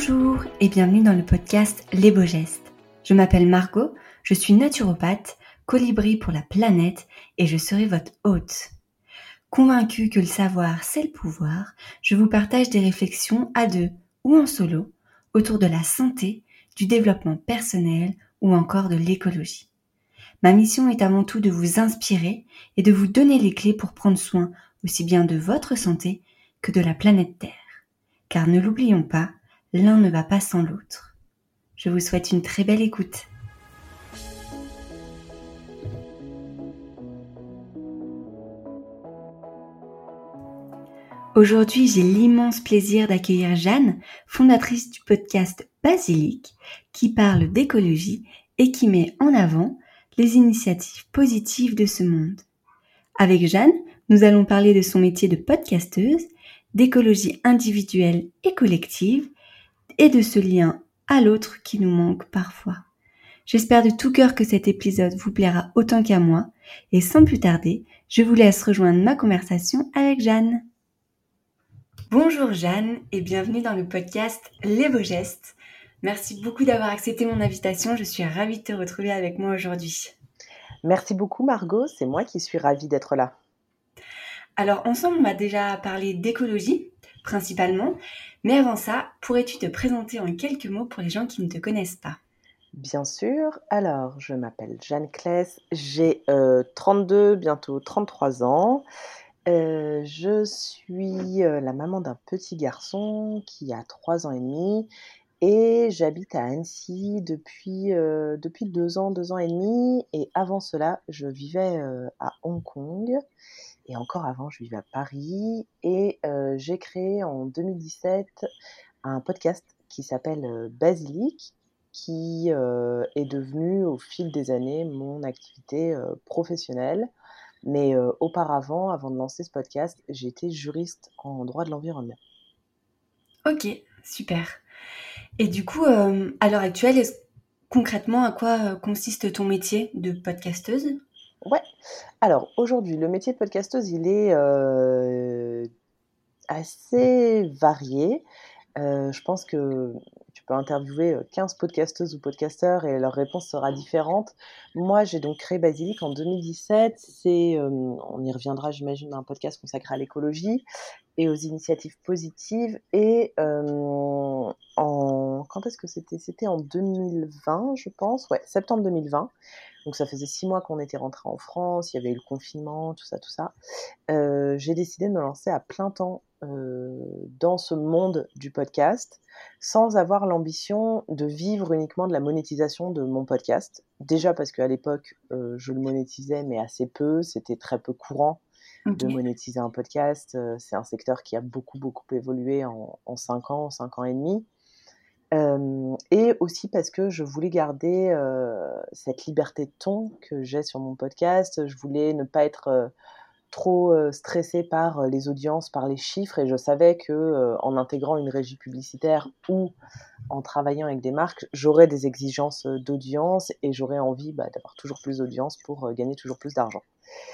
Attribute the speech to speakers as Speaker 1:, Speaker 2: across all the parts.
Speaker 1: Bonjour et bienvenue dans le podcast Les Beaux Gestes. Je m'appelle Margot, je suis naturopathe, colibri pour la planète et je serai votre hôte. Convaincue que le savoir c'est le pouvoir, je vous partage des réflexions à deux ou en solo autour de la santé, du développement personnel ou encore de l'écologie. Ma mission est avant tout de vous inspirer et de vous donner les clés pour prendre soin aussi bien de votre santé que de la planète Terre. Car ne l'oublions pas, l'un ne va pas sans l'autre. Je vous souhaite une très belle écoute. Aujourd'hui, j'ai l'immense plaisir d'accueillir Jeanne, fondatrice du podcast Basilic, qui parle d'écologie et qui met en avant les initiatives positives de ce monde. Avec Jeanne, nous allons parler de son métier de podcasteuse, d'écologie individuelle et collective, et de ce lien à l'autre qui nous manque parfois. J'espère de tout cœur que cet épisode vous plaira autant qu'à moi, et sans plus tarder, je vous laisse rejoindre ma conversation avec Jeanne. Bonjour Jeanne et bienvenue dans le podcast Les Beaux Gestes. Merci beaucoup d'avoir accepté mon invitation, je suis ravie de te retrouver avec moi aujourd'hui.
Speaker 2: Merci beaucoup Margot, c'est moi qui suis ravie d'être là.
Speaker 1: Alors ensemble, on va déjà parlé d'écologie principalement, mais avant ça, pourrais-tu te présenter en quelques mots pour les gens qui ne te connaissent pas?
Speaker 2: Bien sûr. Alors, je m'appelle Jeanne Kless, j'ai 32, euh, bientôt 33 ans. Euh, je suis euh, la maman d'un petit garçon qui a 3 ans et demi et j'habite à Annecy depuis, depuis 2 ans, 2 ans et demi. Et avant cela, je vivais à Hong Kong. Et encore avant, je vivais à Paris et euh, j'ai créé en 2017 un podcast qui s'appelle euh, Basilic, qui euh, est devenu au fil des années mon activité professionnelle. Mais auparavant, avant de lancer ce podcast, j'étais juriste en droit de l'environnement.
Speaker 1: Ok, super. Et du coup, à l'heure actuelle, concrètement, à quoi consiste ton métier de podcasteuse?
Speaker 2: Ouais. Alors aujourd'hui, le métier de podcasteuse, il est euh, assez varié. Euh, je pense que tu peux interviewer 15 podcasteuses ou podcasteurs et leur réponse sera différente. Moi, j'ai donc créé Basilic en 2017. C'est, euh, on y reviendra, j'imagine, un podcast consacré à l'écologie et aux initiatives positives. Et en quand est-ce que c'était? C'était en 2020, je pense. Ouais, septembre 2020. Donc ça faisait six mois qu'on était rentré en France, il y avait eu le confinement, tout ça, tout ça. Euh, j'ai décidé de me lancer à plein temps euh, dans ce monde du podcast, sans avoir l'ambition de vivre uniquement de la monétisation de mon podcast. Déjà parce qu'à l'époque, euh, je le monétisais, mais assez peu, c'était très peu courant de monétiser un podcast. C'est un secteur qui a beaucoup, beaucoup évolué en, en cinq ans, cinq ans et demi et aussi parce que je voulais garder cette liberté de ton que j'ai sur mon podcast. Je voulais ne pas être trop stressée par les audiences, par les chiffres, et je savais que en intégrant une régie publicitaire ou en travaillant avec des marques, j'aurais des exigences d'audience et j'aurais envie bah, d'avoir toujours plus d'audience pour gagner toujours plus d'argent.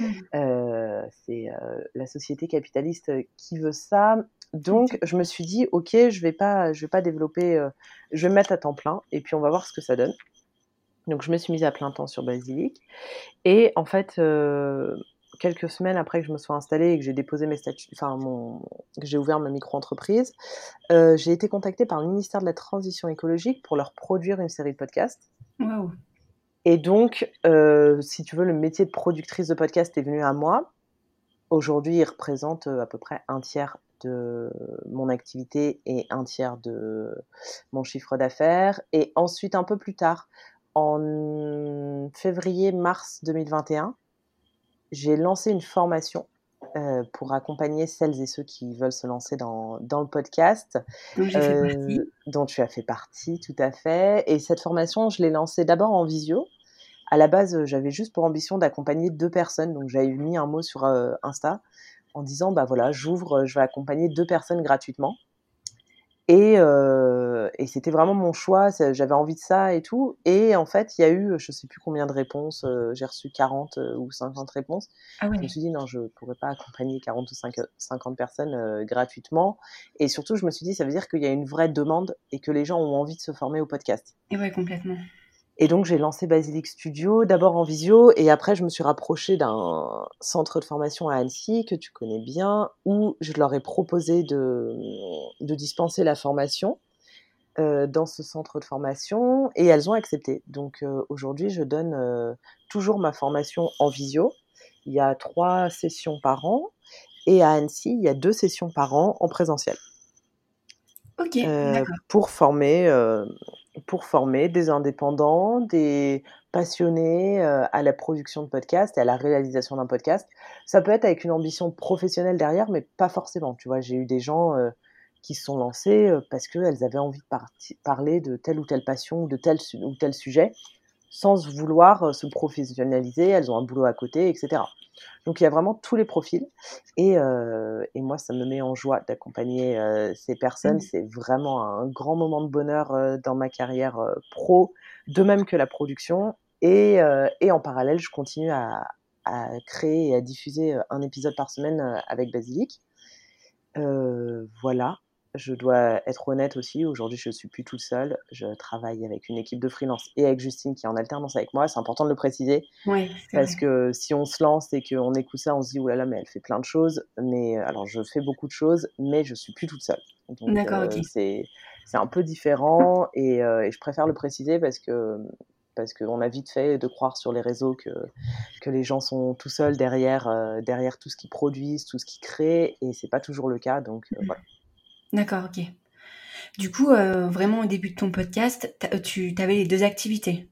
Speaker 2: Mmh. c'est la société capitaliste qui veut ça donc, je me suis dit, ok, je vais pas, je vais pas développer, euh, je vais me mettre à temps plein et puis on va voir ce que ça donne. Donc, je me suis mise à plein temps sur Basilic. Et en fait, euh, quelques semaines après que je me sois installée et que j'ai déposé mes statuts, enfin, mon, que j'ai ouvert ma micro-entreprise, euh, j'ai été contactée par le ministère de la Transition écologique pour leur produire une série de podcasts. Wow. Et donc, si tu veux, le métier de productrice de podcast est venu à moi. Aujourd'hui, il représente à peu près un tiers de mon activité et un tiers de mon chiffre d'affaires. Et ensuite, un peu plus tard, en février-mars 2021, j'ai lancé une formation euh, pour accompagner celles et ceux qui veulent se lancer dans, dans le podcast,
Speaker 1: euh,
Speaker 2: dont tu as fait partie, tout à fait. Et cette formation, je l'ai lancée d'abord en visio. À la base, j'avais juste pour ambition d'accompagner deux personnes, donc j'avais mis un mot sur euh, Insta en disant bah voilà, j'ouvre, je vais accompagner deux personnes gratuitement. Et, et c'était vraiment mon choix, j'avais envie de ça et tout. Et en fait, il y a eu, je sais plus combien de réponses, j'ai reçu 40 ou 50 réponses.
Speaker 1: Ah
Speaker 2: Je me suis dit, non, je pourrais pas accompagner 40 ou 50 personnes gratuitement. Et surtout, je me suis dit, ça veut dire qu'il y a une vraie demande et que les gens ont envie de se former au podcast.
Speaker 1: Et ouais, complètement.
Speaker 2: Et donc j'ai lancé Basilic Studio, d'abord en visio, et après je me suis rapprochée d'un centre de formation à Annecy que tu connais bien, où je leur ai proposé de, de dispenser la formation euh, dans ce centre de formation, et elles ont accepté. Donc euh, aujourd'hui je donne euh, toujours ma formation en visio. Il y a trois sessions par an, et à Annecy il y a deux sessions par an en présentiel.
Speaker 1: Ok,
Speaker 2: pour former pour former des indépendants, des passionnés euh, à la production de podcasts et à la réalisation d'un podcast. Ça peut être avec une ambition professionnelle derrière, mais pas forcément. Tu vois, j'ai eu des gens euh, qui se sont lancés euh, parce qu'elles avaient envie de parler de telle ou telle passion ou de tel ou tel sujet sans vouloir se professionnaliser, elles ont un boulot à côté, etc. Donc il y a vraiment tous les profils. Et, euh, et moi, ça me met en joie d'accompagner euh, ces personnes. Mmh. C'est vraiment un grand moment de bonheur euh, dans ma carrière pro, de même que la production. Et, et en parallèle, je continue à, à, créer et à diffuser un épisode par semaine avec Basilic. voilà je dois être honnête aussi, aujourd'hui je ne suis plus toute seule, je travaille avec une équipe de freelance et avec Justine qui est en alternance avec moi, c'est important de le préciser, parce que si on se lance et qu'on écoute ça, on se dit, oulala, là là, mais elle fait plein de choses, mais alors je fais beaucoup de choses, mais je ne suis plus toute seule.
Speaker 1: D'accord, euh.
Speaker 2: C'est un peu différent et, euh, et, je préfère le préciser parce que parce qu'on a vite fait de croire sur les réseaux que, que les gens sont tout seuls derrière, euh, derrière tout ce qu'ils produisent, tout ce qu'ils créent, et c'est pas toujours le cas, donc mmh. voilà.
Speaker 1: D'accord, ok. Du coup, euh, vraiment au début de ton podcast, euh, tu avais les deux activités.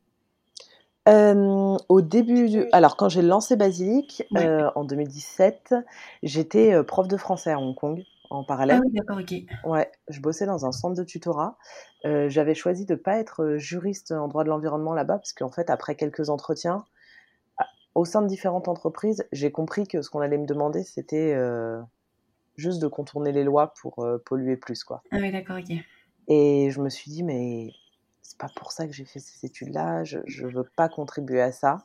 Speaker 2: Euh, au début, alors quand j'ai lancé Basilic en 2017, j'étais prof de français à Hong Kong en parallèle.
Speaker 1: Ah oui, d'accord, ok.
Speaker 2: Ouais, je bossais dans un centre de tutorat. j'avais choisi de ne pas être juriste en droit de l'environnement là-bas parce qu'en fait, après quelques entretiens, au sein de différentes entreprises, j'ai compris que ce qu'on allait me demander, c'était juste de contourner les lois pour euh, polluer plus, quoi.
Speaker 1: Ah oui, d'accord, ok.
Speaker 2: Et je me suis dit, mais c'est pas pour ça que j'ai fait ces études-là, je, je veux pas contribuer à ça.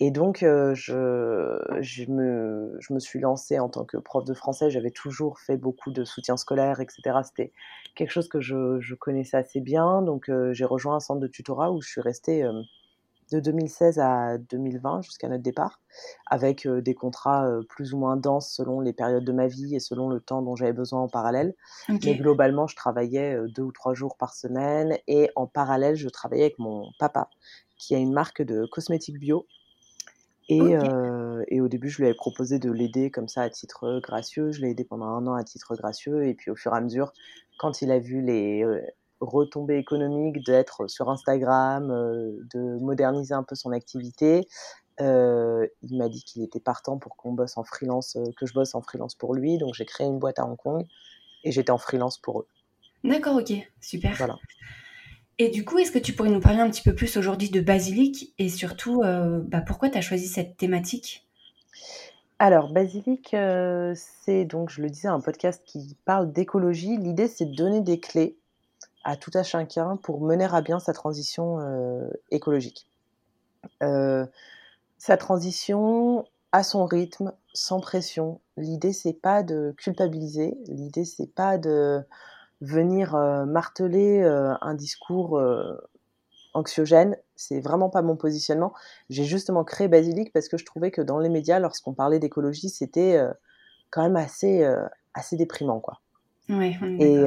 Speaker 2: Et donc, euh, je, je, me, je me suis lancée en tant que prof de français. J'avais toujours fait beaucoup de soutien scolaire, etc. C'était quelque chose que je, je connaissais assez bien. Donc, euh, j'ai rejoint un centre de tutorat où je suis restée de 2016 à 2020 jusqu'à notre départ, avec euh, des contrats euh, plus ou moins denses selon les périodes de ma vie et selon le temps dont j'avais besoin en parallèle. Mais globalement, je travaillais euh, deux ou trois jours par semaine et en parallèle, je travaillais avec mon papa qui a une marque de cosmétiques bio. Et, et au début, je lui avais proposé de l'aider comme ça à titre gracieux. Je l'ai aidé pendant un an à titre gracieux. Et puis au fur et à mesure, quand il a vu les, retombées économiques d'être sur Instagram, euh, de moderniser un peu son activité. Euh, il m'a dit qu'il était partant pour qu'on bosse en freelance, euh, que je bosse en freelance pour lui. Donc j'ai créé une boîte à Hong Kong et j'étais en freelance pour eux.
Speaker 1: D'accord, ok, super. Voilà. Et du coup, est-ce que tu pourrais nous parler un petit peu plus aujourd'hui de Basilic et surtout, bah, pourquoi tu as choisi cette thématique?
Speaker 2: Alors, Basilic, c'est donc, je le disais, un podcast qui parle d'écologie. L'idée, c'est de donner des clés à tout à chacun pour mener à bien sa transition euh, écologique. Euh, sa transition à son rythme, sans pression. L'idée c'est pas de culpabiliser, l'idée c'est pas de venir euh, marteler un discours anxiogène. C'est vraiment pas mon positionnement. J'ai justement créé Basilic parce que je trouvais que dans les médias, lorsqu'on parlait d'écologie, c'était quand même assez, assez déprimant, quoi.
Speaker 1: Ouais,
Speaker 2: et,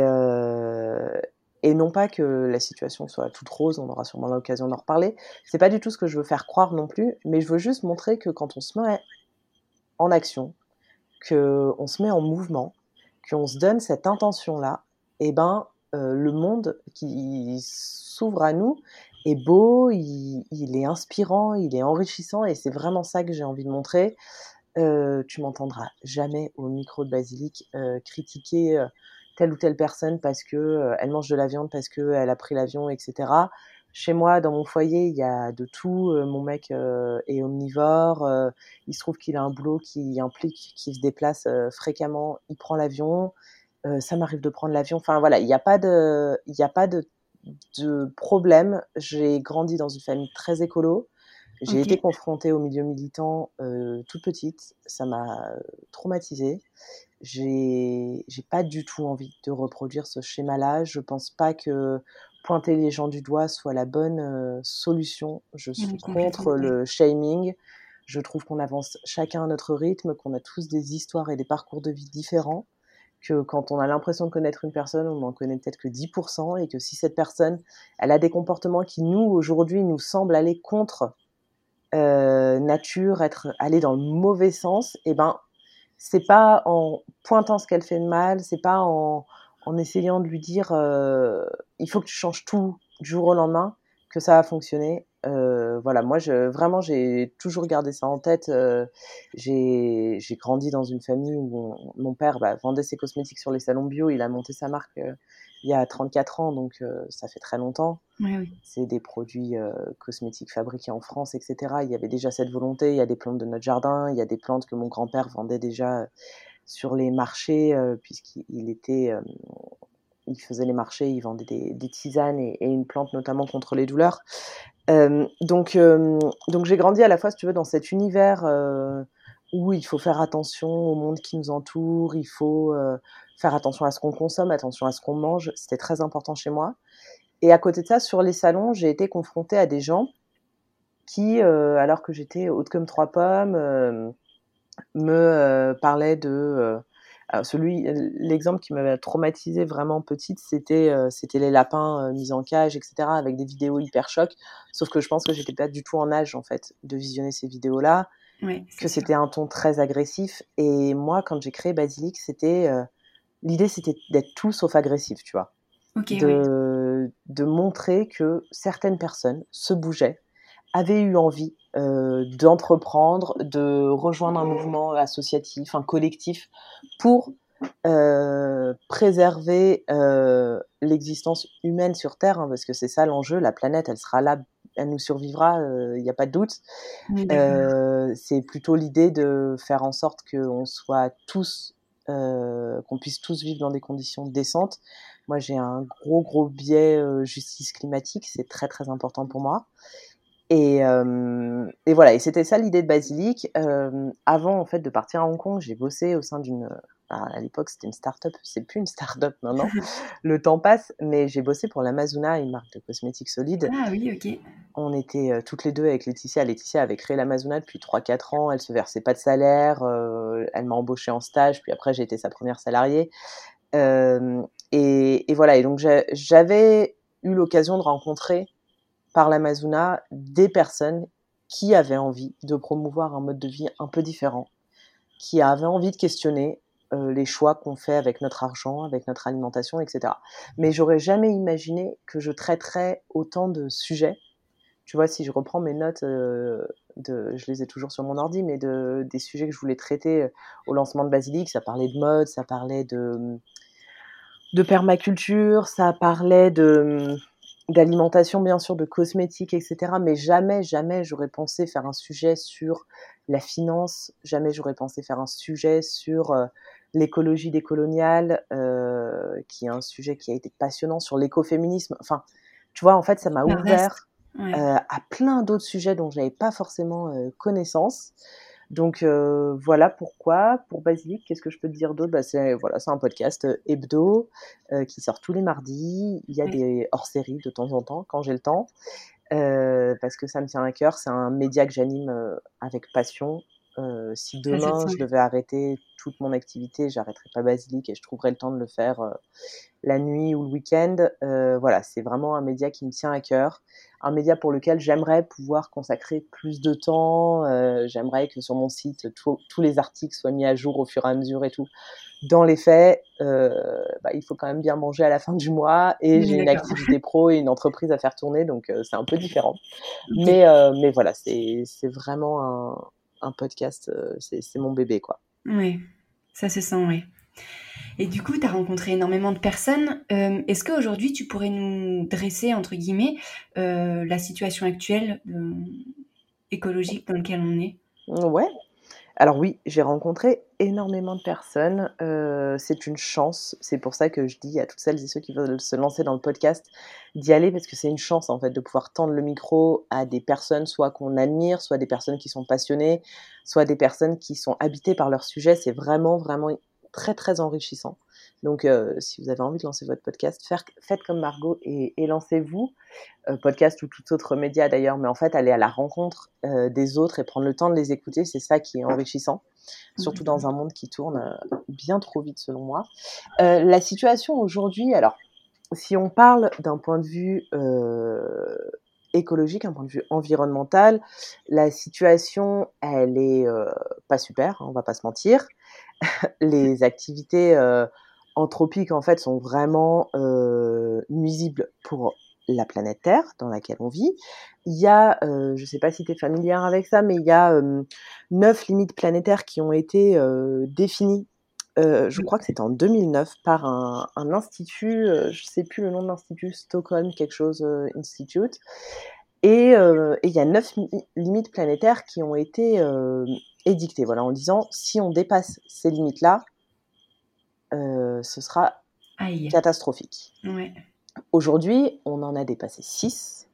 Speaker 2: et non pas que la situation soit toute rose, on aura sûrement l'occasion d'en reparler. C'est pas du tout ce que je veux faire croire non plus, mais je veux juste montrer que quand on se met en action, qu'on se met en mouvement, qu'on se donne cette intention-là, eh ben, euh, le monde qui s'ouvre à nous est beau, il, est inspirant, il est enrichissant, et c'est vraiment ça que j'ai envie de montrer. Euh, tu m'entendras jamais au micro de Basilic euh, critiquer telle ou telle personne parce que euh, elle mange de la viande, parce que elle a pris l'avion, etc. Chez moi, dans mon foyer, il y a de tout. Euh, mon mec euh, est omnivore. il se trouve qu'il a un boulot qui implique qu'il se déplace fréquemment. Il prend l'avion. ça m'arrive de prendre l'avion. Enfin voilà, il n'y a pas de, il a pas de, de problème. J'ai grandi dans une famille très écolo. J'ai été confrontée au milieu militant toute petite. Ça m'a traumatisée. J'ai, pas du tout envie de reproduire ce schéma-là. Je pense pas que pointer les gens du doigt soit la bonne solution. Je suis contre le shaming. Je trouve qu'on avance chacun à notre rythme, qu'on a tous des histoires et des parcours de vie différents, que quand on a l'impression de connaître une personne, on n'en connaît peut-être que 10%, et que si cette personne, elle a des comportements qui, nous, aujourd'hui, nous semblent aller contre euh, nature, être aller dans le mauvais sens, et eh ben, c'est pas en pointant ce qu'elle fait de mal, c'est pas en, en essayant de lui dire euh, il faut que tu changes tout du jour au lendemain que ça va fonctionner. Euh, voilà, moi, je, vraiment, j'ai toujours gardé ça en tête. Euh, j'ai grandi dans une famille où mon, père bah, vendait ses cosmétiques sur les salons bio. Il a monté sa marque euh, il y a 34 ans, donc ça fait très longtemps. C'est des produits cosmétiques fabriqués en France, etc. Il y avait déjà cette volonté. Il y a des plantes de notre jardin, il y a des plantes que mon grand-père vendait déjà sur les marchés, puisqu'il était il faisait les marchés, il vendait des, tisanes et, une plante notamment contre les douleurs. Euh, donc, euh, donc j'ai grandi à la fois, si tu veux, dans cet univers euh, où il faut faire attention au monde qui nous entoure, il faut faire attention à ce qu'on consomme, attention à ce qu'on mange. C'était très important chez moi. Et à côté de ça, sur les salons, j'ai été confrontée à des gens qui, alors que j'étais haute comme trois pommes, me parlaient de alors celui, l'exemple qui m'avait traumatisé vraiment petite, c'était euh, c'était les lapins euh, mis en cage, etc. avec des vidéos hyper chocs. Sauf que je pense que j'étais pas du tout en âge en fait de visionner ces vidéos-là, que c'était un ton très agressif. Et moi, quand j'ai créé Basilic, c'était euh, l'idée, c'était d'être tout sauf agressif, tu vois, de de montrer que certaines personnes se bougeaient, avaient eu envie euh, d'entreprendre, de rejoindre un mouvement associatif, un collectif, pour euh, préserver l'existence humaine sur Terre, hein, parce que c'est ça l'enjeu, la planète, elle sera là, elle nous survivra, il n'y a pas de doute. c'est plutôt l'idée de faire en sorte qu'on soit tous, qu'on puisse tous vivre dans des conditions décentes. Moi, j'ai un gros, gros biais justice climatique, c'est très, très important pour moi. Et, euh, et, voilà, et c'était ça l'idée de Basilic. Euh, avant en fait de partir à Hong Kong, j'ai bossé au sein d'une, à l'époque c'était une start-up, c'est plus une start-up maintenant, le temps passe, mais j'ai bossé pour l'Amazona, une marque de cosmétiques solide.
Speaker 1: Ah oui, ok.
Speaker 2: On était euh, toutes les deux avec Laetitia. Laetitia avait créé l'Amazona depuis 3-4 ans, elle se versait pas de salaire, euh, elle m'a embauché en stage, puis après j'ai été sa première salariée. Euh, et, et, voilà, et donc j'avais eu l'occasion de rencontrer par l'Amazona des personnes qui avaient envie de promouvoir un mode de vie un peu différent, qui avaient envie de questionner euh, les choix qu'on fait avec notre argent, avec notre alimentation, etc. Mais j'aurais jamais imaginé que je traiterais autant de sujets. Tu vois, si je reprends mes notes, euh, de, je les ai toujours sur mon ordi, mais de, des sujets que je voulais traiter euh, au lancement de Basilic, ça parlait de mode, ça parlait de, de permaculture, ça parlait de d'alimentation, bien sûr, de cosmétiques, etc. Mais jamais, jamais j'aurais pensé faire un sujet sur la finance, jamais j'aurais pensé faire un sujet sur euh, l'écologie décoloniale, euh, qui est un sujet qui a été passionnant, sur l'écoféminisme. Enfin, tu vois, en fait, ça m'a ouvert euh, à plein d'autres sujets dont je n'avais pas forcément euh, connaissance. Donc euh, voilà pourquoi. Pour Basilic, qu'est-ce que je peux te dire d'autre? Bah, C'est voilà, c'est un podcast euh, hebdo euh, qui sort tous les mardis. Il y a des hors-séries de temps en temps quand j'ai le temps. parce que ça me tient à cœur, c'est un média que j'anime avec passion. si demain je devais arrêter toute mon activité, j'arrêterais pas Basilic et je trouverais le temps de le faire la nuit ou le week-end. voilà, c'est vraiment un média qui me tient à cœur un média pour lequel j'aimerais pouvoir consacrer plus de temps. Euh, j'aimerais que sur mon site, tous les articles soient mis à jour au fur et à mesure et tout. Dans les faits, euh, bah, il faut quand même bien manger à la fin du mois et j'ai une activité pro et une entreprise à faire tourner, donc euh, c'est un peu différent. Mais, mais voilà, c'est vraiment un, un podcast, c'est mon bébé, quoi.
Speaker 1: Oui, ça se sent, oui. Et du coup, tu as rencontré énormément de personnes. Euh, est-ce qu'aujourd'hui, tu pourrais nous dresser, entre guillemets, euh, la situation actuelle euh, écologique dans laquelle on est?
Speaker 2: Ouais. Alors oui, j'ai rencontré énormément de personnes. C'est une chance. C'est pour ça que je dis à toutes celles et ceux qui veulent se lancer dans le podcast d'y aller parce que c'est une chance en fait de pouvoir tendre le micro à des personnes soit qu'on admire, soit des personnes qui sont passionnées, soit des personnes qui sont habitées par leur sujet. C'est vraiment vraiment très très enrichissant. Donc, euh, si vous avez envie de lancer votre podcast, faites comme Margot et, lancez-vous, euh, podcast ou tout autre média d'ailleurs, mais en fait, aller à la rencontre euh, des autres et prendre le temps de les écouter, c'est ça qui est enrichissant, surtout dans un monde qui tourne bien trop vite selon moi. la situation aujourd'hui, alors, si on parle d'un point de vue écologique, un point de vue environnemental, la situation, elle est pas super, hein, on va pas se mentir. les activités anthropiques en fait sont vraiment euh, nuisibles pour la planète Terre dans laquelle on vit. Il y a, euh, je ne sais pas si tu es familière avec ça, mais il y a neuf limites planétaires qui ont été euh, définies. je crois que c'était en 2009 par un, institut, je ne sais plus le nom de l'institut, Stockholm quelque chose Institute. Et, il y a neuf limites planétaires qui ont été édictées, voilà, en disant si on dépasse ces limites-là, euh, ce sera catastrophique. Aujourd'hui, on en a dépassé 6.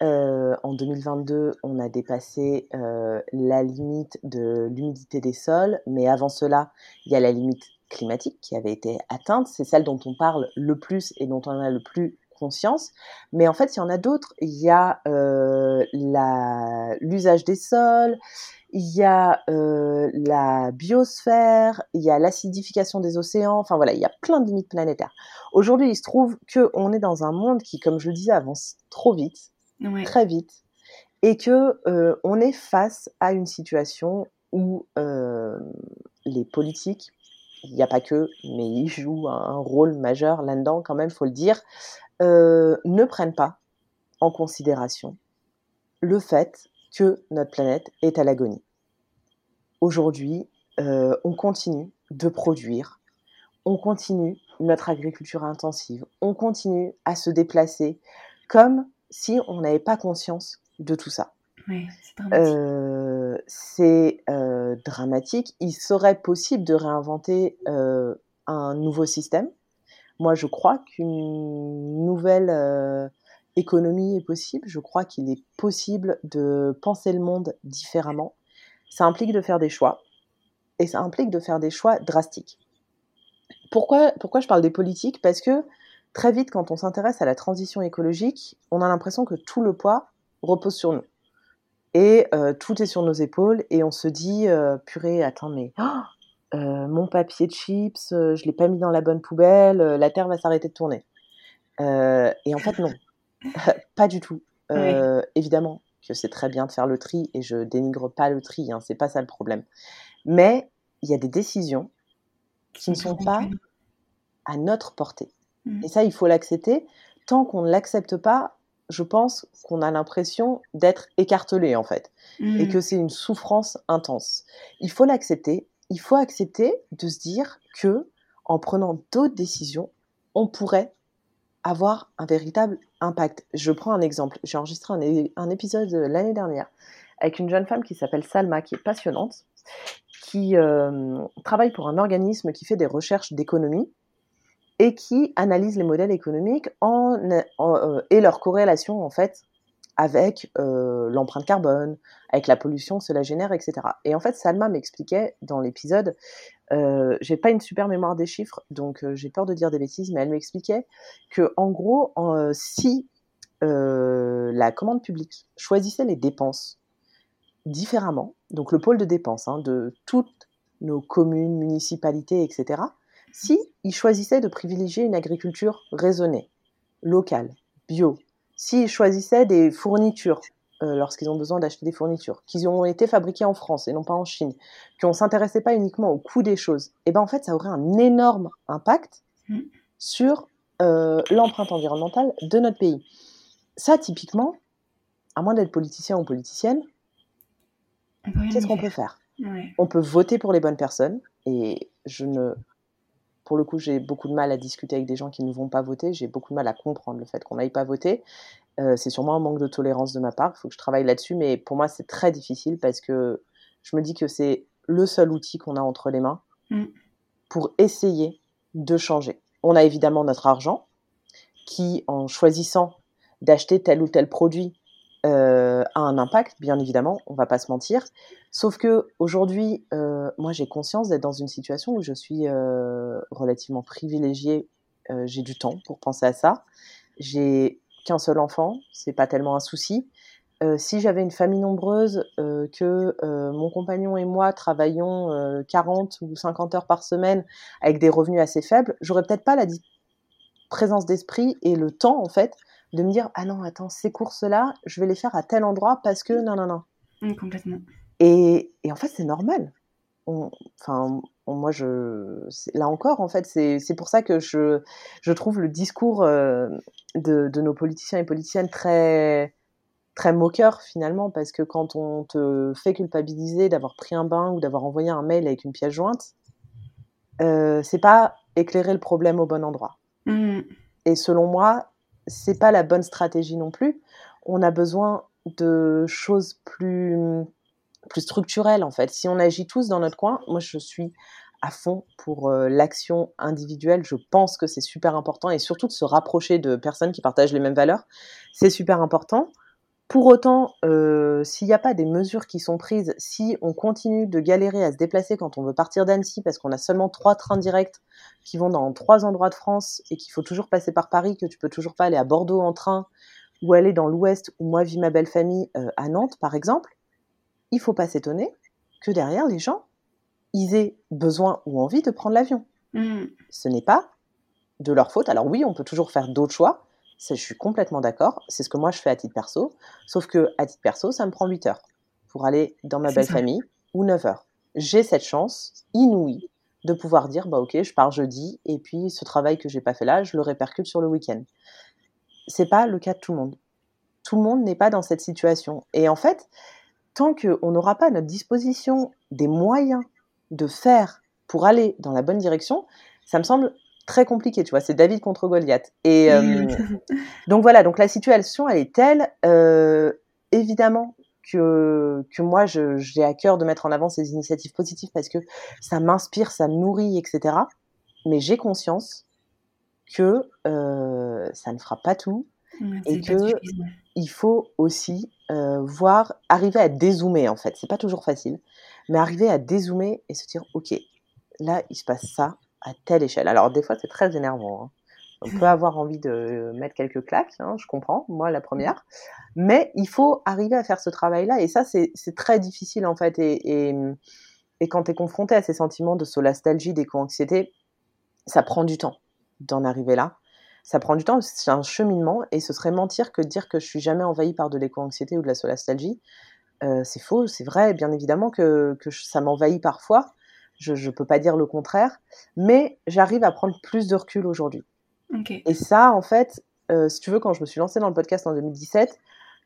Speaker 2: Euh, en 2022, on a dépassé euh, la limite de l'humidité des sols, mais avant cela, il y a la limite climatique qui avait été atteinte. C'est celle dont on parle le plus et dont on a le plus conscience. Mais en fait, il y en a d'autres. Il y a l'usage des sols, il y a euh, la biosphère, il y a l'acidification des océans, enfin voilà, il y a plein de limites planétaires. Aujourd'hui, il se trouve qu'on est dans un monde qui, comme je le disais, avance trop vite, très vite, et que euh, on est face à une situation où euh, les politiques, il n'y a pas que, mais ils jouent un rôle majeur là-dedans quand même, faut le dire, ne prennent pas en considération le fait que notre planète est à l'agonie. Aujourd'hui, euh, on continue de produire, on continue notre agriculture intensive, on continue à se déplacer comme si on n'avait pas conscience de tout ça. c'est dramatique. Euh, dramatique. Il serait possible de réinventer euh, un nouveau système. Moi, je crois qu'une nouvelle économie est possible. Je crois qu'il est possible de penser le monde différemment. Ça implique de faire des choix. Et ça implique de faire des choix drastiques. Pourquoi, pourquoi je parle des politiques? Parce que très vite, quand on s'intéresse à la transition écologique, on a l'impression que tout le poids repose sur nous. Et euh, tout est sur nos épaules et on se dit, euh, purée, attends, mais oh, euh, mon papier de chips, je l'ai pas mis dans la bonne poubelle, la Terre va s'arrêter de tourner. et en fait, non. pas du tout. Euh, évidemment que c'est très bien de faire le tri et je dénigre pas le tri, hein, c'est pas ça le problème. Mais il y a des décisions qui ne sont pas à notre portée. Mmh. Et ça, il faut l'accepter. Tant qu'on ne l'accepte pas, je pense qu'on a l'impression d'être écartelé en fait, et mmh. que c'est une souffrance intense. Il faut l'accepter. Il faut accepter de se dire que en prenant d'autres décisions, on pourrait avoir un véritable Je prends un exemple. J'ai enregistré un, épisode l'année dernière avec une jeune femme qui s'appelle Salma, qui est passionnante, qui euh, travaille pour un organisme qui fait des recherches d'économie et qui analyse les modèles économiques euh, et leur corrélation en fait avec euh, l'empreinte carbone, avec la pollution que cela génère, etc. Et en fait, Salma m'expliquait dans l'épisode, euh, j'ai pas une super mémoire des chiffres, donc euh, j'ai peur de dire des bêtises, mais elle m'expliquait que en gros, en, si la commande publique choisissait les dépenses différemment, donc le pôle de dépenses hein, de toutes nos communes, municipalités, etc., si ils choisissaient de privilégier une agriculture raisonnée, locale, bio, s'ils choisissaient des fournitures euh, lorsqu'ils ont besoin d'acheter des fournitures, qui ont été fabriquées en France et non pas en Chine, qu'on s'intéressait pas uniquement au coût des choses, et eh ben en fait ça aurait un énorme impact mm. sur euh, l'empreinte environnementale de notre pays. Ça typiquement, à moins d'être politicien ou politicienne, qu'est-ce qu'on peut faire? On peut voter pour les bonnes personnes et je ne pour le coup, j'ai beaucoup de mal à discuter avec des gens qui ne vont pas voter. J'ai beaucoup de mal à comprendre le fait qu'on n'aille pas voter. Euh, c'est sûrement un manque de tolérance de ma part. Il faut que je travaille là-dessus. Mais pour moi, c'est très difficile parce que je me dis que c'est le seul outil qu'on a entre les mains
Speaker 1: Mm.
Speaker 2: pour essayer de changer. On a évidemment notre argent qui, en choisissant d'acheter tel ou tel produit, euh, a un impact, bien évidemment, on va pas se mentir. Sauf que aujourd'hui, euh, moi j'ai conscience d'être dans une situation où je suis euh, relativement privilégiée. Euh, j'ai du temps pour penser à ça. J'ai qu'un seul enfant, c'est pas tellement un souci. Euh, si j'avais une famille nombreuse, euh, que mon compagnon et moi travaillions euh, 40 ou 50 heures par semaine avec des revenus assez faibles, j'aurais peut-être pas la présence d'esprit et le temps en fait de me dire ah non attends ces courses là je vais les faire à tel endroit parce que non non non
Speaker 1: complètement.
Speaker 2: et, et en fait c'est normal. Enfin moi je là encore en fait c'est c'est pour ça que je je trouve le discours euh, de, de nos politiciens et politiciennes très très moqueur finalement parce que quand on te fait culpabiliser d'avoir pris un bain ou d'avoir envoyé un mail avec une pièce jointe euh, c'est pas éclairer le problème au bon endroit.
Speaker 1: Mm,
Speaker 2: et selon moi, c'est pas la bonne stratégie non plus. On a besoin de choses plus, plus structurelles en fait. Si on agit tous dans notre coin, moi je suis à fond pour euh, l'action individuelle. Je pense que c'est super important et surtout de se rapprocher de personnes qui partagent les mêmes valeurs. C'est super important. Pour autant, euh, s'il n'y a pas des mesures qui sont prises, si on continue de galérer à se déplacer quand on veut partir d'Annecy parce qu'on a seulement trois trains directs qui vont dans trois endroits de France et qu'il faut toujours passer par Paris, que tu peux toujours pas aller à Bordeaux en train ou aller dans l'Ouest où moi vis ma belle famille euh, à Nantes par exemple, il faut pas s'étonner que derrière les gens ils aient besoin ou envie de prendre l'avion.
Speaker 1: mm,
Speaker 2: Ce n'est pas de leur faute. Alors oui, on peut toujours faire d'autres choix. Ça, je suis complètement d'accord. C'est ce que moi je fais à titre perso. Sauf que à titre perso, ça me prend 8 heures pour aller dans ma belle
Speaker 1: ça.
Speaker 2: famille ou 9 heures. J'ai cette chance inouïe de pouvoir dire bah ok, je pars jeudi et puis ce travail que j'ai pas fait là, je le répercute sur le week-end. C'est pas le cas de tout le monde. Tout le monde n'est pas dans cette situation. Et en fait, tant qu'on n'aura pas à notre disposition des moyens de faire pour aller dans la bonne direction, ça me semble très compliqué, tu vois, c'est David contre Goliath. Et euh, donc voilà, donc la situation elle est telle, euh, évidemment que, que moi j'ai à cœur de mettre en avant ces initiatives positives parce que ça m'inspire, ça me nourrit, etc. Mais j'ai conscience que euh, ça ne fera pas tout.
Speaker 1: Ouais,
Speaker 2: Et que-. Il faut aussi voir, arriver à dézoomer en fait. C'est pas toujours facile, mais arriver à dézoomer et se dire ok, là il se passe ça à telle échelle. Alors des fois c'est très énervant. hein. On peut avoir envie de mettre quelques claques, hein, je comprends, moi la première. Mais il faut arriver à faire ce travail-là et ça c'est très difficile en fait. Et, et, et quand tu es confronté à ces sentiments de solastalgie, d'éco-anxiété, ça prend du temps d'en arriver là. Ça prend du temps, c'est un cheminement et ce serait mentir que de dire que je suis jamais envahie par de l'éco-anxiété ou de la solastalgie. Euh, c'est faux, c'est vrai, bien évidemment que, ça m'envahit parfois. Je ne peux pas dire le contraire, mais j'arrive à prendre plus de recul aujourd'hui. Et ça, en fait, euh, si tu veux, quand je me suis lancée dans le podcast en 2017,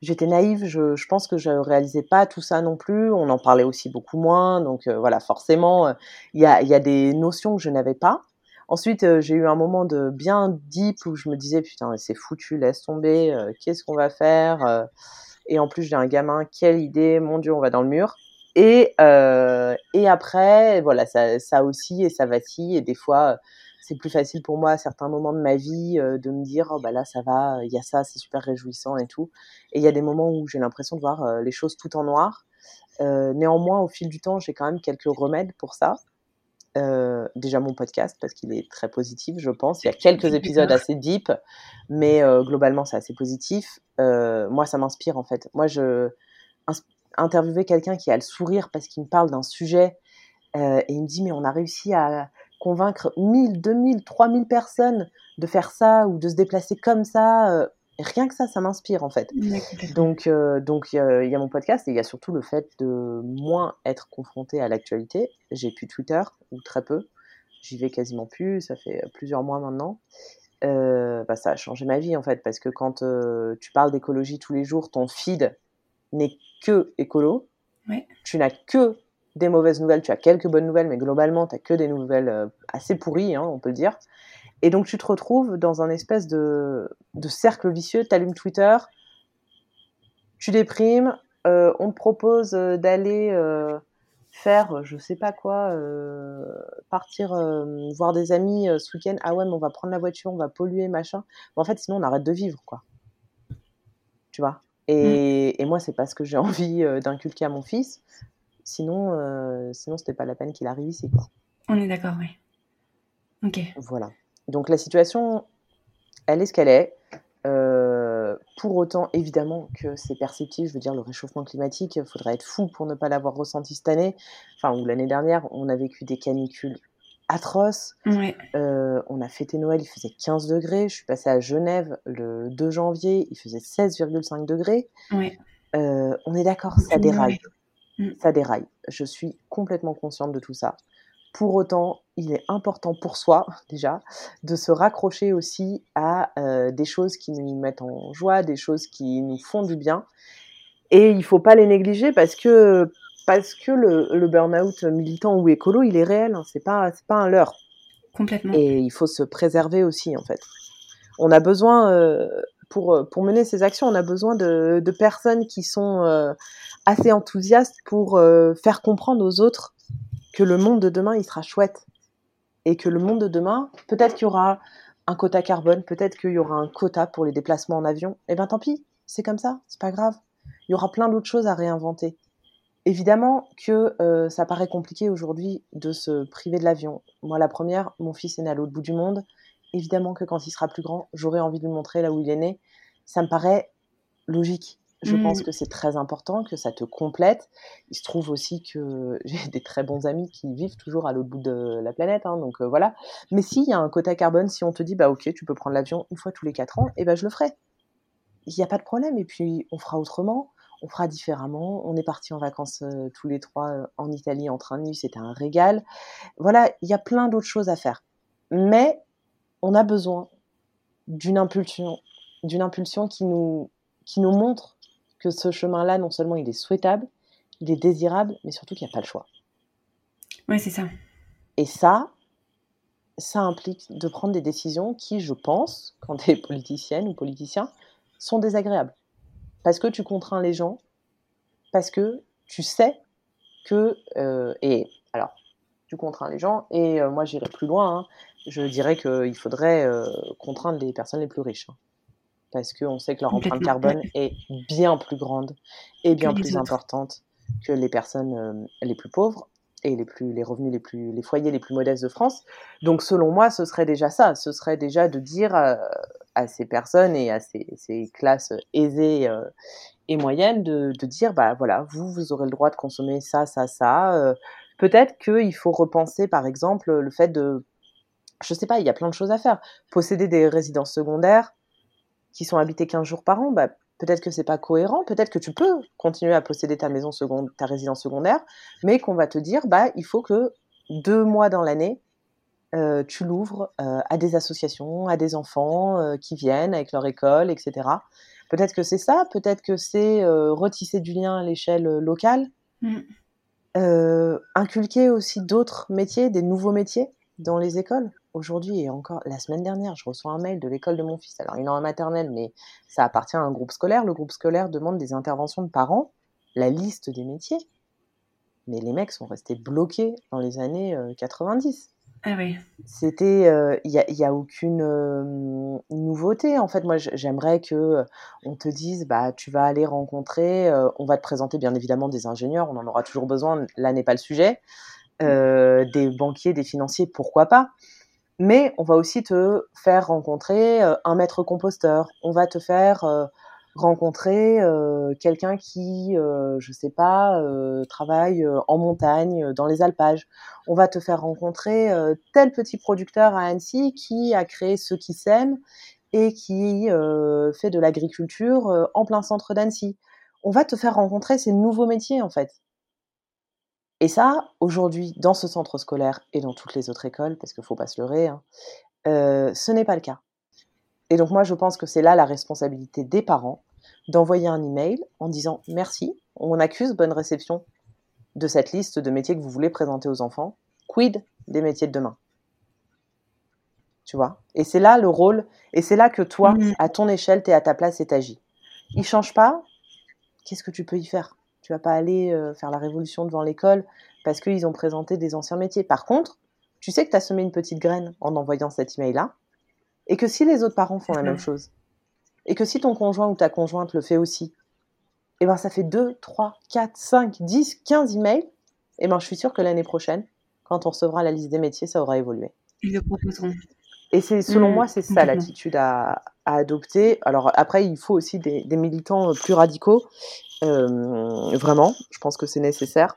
Speaker 2: j'étais naïve, je, je pense que je réalisais pas tout ça non plus, on en parlait aussi beaucoup moins, donc euh, voilà, forcément, euh, il y, a, il y a des notions que je n'avais pas. Ensuite, euh, j'ai eu un moment de bien deep où je me disais, putain, c'est foutu, laisse tomber, qu'est-ce qu'on va faire Et en plus, j'ai un gamin, quelle idée, mon Dieu, on va dans le mur. Et, euh, et après, voilà, ça, ça aussi et ça vacille. Et des fois, c'est plus facile pour moi à certains moments de ma vie euh, de me dire, oh, bah là, ça va, il y a ça, c'est super réjouissant et tout. Et il y a des moments où j'ai l'impression de voir euh, les choses tout en noir. Néanmoins, au fil du temps, j'ai quand même quelques remèdes pour ça. Euh, déjà mon podcast parce qu'il est très positif, je pense. Il y a quelques épisodes assez deep, mais euh, globalement c'est assez positif. Euh, moi, ça m'inspire en fait. Moi, je interviewer quelqu'un qui a le sourire parce qu'il me parle d'un sujet euh, et il me dit mais on a réussi à convaincre 1000, 2000, 3000 personnes de faire ça ou de se déplacer comme ça. euh, rien que ça, ça m'inspire en fait. Donc, euh, donc il y a mon podcast et il y a surtout le fait de moins être confronté à l'actualité. J'ai plus Twitter ou très peu. J'y vais quasiment plus. Ça fait plusieurs mois maintenant. Euh, bah, ça a changé ma vie en fait parce que quand euh, tu parles d'écologie tous les jours, ton feed n'est que écolo.
Speaker 1: Ouais.
Speaker 2: Tu n'as que des mauvaises nouvelles. Tu as quelques bonnes nouvelles, mais globalement, tu as que des nouvelles euh, assez pourries, hein, on peut le dire. Et donc, tu te retrouves dans un espèce de, de cercle vicieux. Tu allumes Twitter, tu déprimes, euh, on te propose euh, d'aller euh, faire, je sais pas quoi, partir voir des amis ce week-end. Ah ouais, mais on va prendre la voiture, on va polluer, machin. en fait, sinon, on arrête de vivre, quoi. Tu vois? Mmh. Et, moi, c'est pas ce que j'ai envie euh, d'inculquer à mon fils. Sinon, euh, sinon c'était pas la peine qu'il arrive ici. Quoi.
Speaker 1: On est d'accord, oui. Ok.
Speaker 2: Voilà. Donc la situation, elle est ce qu'elle est. Euh, pour autant, évidemment que c'est perceptible. Je veux dire, le réchauffement climatique, il faudrait être fou pour ne pas l'avoir ressenti cette année. Enfin, ou l'année dernière, on a vécu des canicules atroce. Euh, on a fêté Noël, il faisait 15 degrés. Je suis passée à Genève le 2 janvier, il faisait 16,5 degrés. Euh, on est d'accord, ça déraille. Mm. Ça déraille. Je suis complètement consciente de tout ça. Pour autant, il est important pour soi, déjà, de se raccrocher aussi à euh, des choses qui nous mettent en joie, des choses qui nous font du bien. Et il ne faut pas les négliger parce que parce que le, burn-out militant ou écolo, il est réel, hein, c'est pas, pas un leurre.
Speaker 1: Complètement.
Speaker 2: Et il faut se préserver aussi, en fait. On a besoin, euh, pour, pour mener ces actions, on a besoin de, personnes qui sont euh, assez enthousiastes pour euh, faire comprendre aux autres que le monde de demain, il sera chouette. Et que le monde de demain, peut-être qu'il y aura un quota carbone, peut-être qu'il y aura un quota pour les déplacements en avion. Eh bien, tant pis, c'est comme ça, c'est pas grave. Il y aura plein d'autres choses à réinventer. Évidemment que euh, ça paraît compliqué aujourd'hui de se priver de l'avion. Moi, la première, mon fils est né à l'autre bout du monde. Évidemment que quand il sera plus grand, j'aurai envie de lui montrer là où il est né. Ça me paraît logique. Je pense mmh. que c'est très important, que ça te complète. Il se trouve aussi que j'ai des très bons amis qui vivent toujours à l'autre bout de la planète, hein, donc euh, voilà. Mais s'il y a un quota carbone, si on te dit, bah ok, tu peux prendre l'avion une fois tous les quatre ans, et eh ben je le ferai. Il n'y a pas de problème, et puis on fera autrement on fera différemment. On est parti en vacances euh, tous les trois euh, en Italie en train de nuit, c'était un régal. Voilà, il y a plein d'autres choses à faire. Mais on a besoin d'une impulsion, d'une impulsion qui nous, qui nous montre que ce chemin-là, non seulement il est souhaitable, il est désirable, mais surtout qu'il n'y a pas le choix.
Speaker 1: Oui, c'est ça.
Speaker 2: Et ça, ça implique de prendre des décisions qui, je pense, quand tu es politicienne ou politicien, sont désagréables parce que tu contrains les gens, parce que tu sais que... Euh, et alors, tu contrains les gens, et euh, moi j'irai plus loin, hein. je dirais qu'il faudrait euh, contraindre les personnes les plus riches. Hein. parce qu'on sait que leur empreinte carbone est bien plus grande et bien plus importante que les personnes les plus pauvres et les plus les revenus les plus les foyers les plus modestes de France. Donc selon moi, ce serait déjà ça, ce serait déjà de dire à ces personnes et à ces, classes aisées euh, et moyennes de, de, dire bah voilà vous vous aurez le droit de consommer ça ça ça. Euh, peut-être qu'il faut repenser par exemple le fait de je sais pas il y a plein de choses à faire. Posséder des résidences secondaires qui sont habitées 15 jours par an bah, peut-être que c'est pas cohérent. Peut-être que tu peux continuer à posséder ta maison seconde ta résidence secondaire mais qu'on va te dire bah il faut que deux mois dans l'année euh, tu l'ouvres euh, à des associations, à des enfants euh, qui viennent avec leur école, etc. Peut-être que c'est ça, peut-être que c'est retisser du lien à l'échelle locale, mmh. inculquer aussi d'autres métiers, des nouveaux métiers dans les écoles. Aujourd'hui et encore la semaine dernière, je reçois un mail de l'école de mon fils. Alors, il est en maternelle, mais ça appartient à un groupe scolaire. Le groupe scolaire demande des interventions de parents, la liste des métiers. Mais les mecs sont restés bloqués dans les années 90.
Speaker 1: Ah oui.
Speaker 2: C'était, il euh, n'y a, y a, aucune euh, nouveauté. En fait, moi, j'aimerais que euh, on te dise, bah, tu vas aller rencontrer, on va te présenter bien évidemment des ingénieurs, on en aura toujours besoin. Là n'est pas le sujet. des banquiers, des financiers, pourquoi pas. Mais on va aussi te faire rencontrer un maître composteur. On va te faire rencontrer euh, quelqu'un qui, euh, je sais pas, euh, travaille euh, en montagne, dans les alpages. On va te faire rencontrer tel petit producteur à Annecy qui a créé ce qui sème et qui fait de l'agriculture en plein centre d'Annecy. On va te faire rencontrer ces nouveaux métiers en fait. Et ça, aujourd'hui, dans ce centre scolaire et dans toutes les autres écoles, parce qu'il faut pas se leurrer, hein, ce n'est pas le cas. Et donc moi, je pense que c'est là la responsabilité des parents d'envoyer un email en disant merci, on accuse bonne réception de cette liste de métiers que vous voulez présenter aux enfants. Quid des métiers de demain? Tu vois? Et c'est là le rôle, et c'est là que toi, mmh. à ton échelle, tu es à ta place et t'agis. Il change pas, qu'est-ce que tu peux y faire? Tu vas pas aller faire la révolution devant l'école parce qu'ils ont présenté des anciens métiers. Par contre, tu sais que tu as semé une petite graine en envoyant cet email-là, et que si les autres parents font la même chose, et que si ton conjoint ou ta conjointe le fait aussi, et eh ben ça fait 2, 3, 4, 5, 10, 15 emails, et eh ben je suis sûre que l'année prochaine, quand on recevra la liste des métiers, ça aura évolué.
Speaker 1: Ils le proposeront.
Speaker 2: Et c'est selon mmh, moi, c'est ça l'attitude à, adopter. Alors après, il faut aussi des, militants plus radicaux, euh, vraiment. Je pense que c'est nécessaire.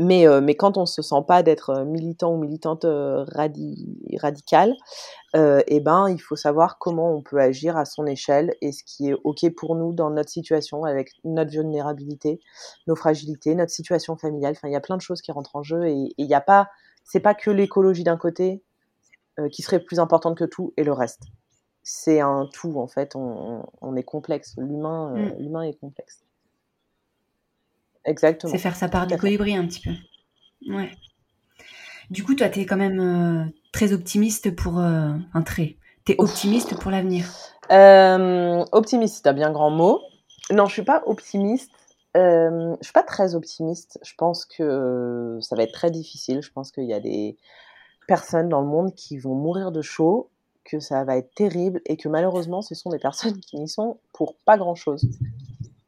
Speaker 2: Mais, euh, mais quand on ne se sent pas d'être euh, militant ou militante euh, radicale, eh ben, il faut savoir comment on peut agir à son échelle et ce qui est OK pour nous dans notre situation, avec notre vulnérabilité, nos fragilités, notre situation familiale. Enfin, il y a plein de choses qui rentrent en jeu et il n'y a pas, c'est pas que l'écologie d'un côté qui serait plus importante que tout et le reste. C'est un tout, en fait. On, on est complexe. L'humain, mmh. l'humain est complexe. Exactement.
Speaker 1: C'est faire sa part du colibri un petit peu. Ouais. Du coup, toi, tu es quand même euh, très optimiste pour euh, un trait. Tu es optimiste pour l'avenir
Speaker 2: euh, Optimiste, c'est un bien grand mot. Non, je suis pas optimiste. je suis pas très optimiste. Je pense que ça va être très difficile. Je pense qu'il y a des personnes dans le monde qui vont mourir de chaud, que ça va être terrible et que malheureusement, ce sont des personnes qui n'y sont pour pas grand-chose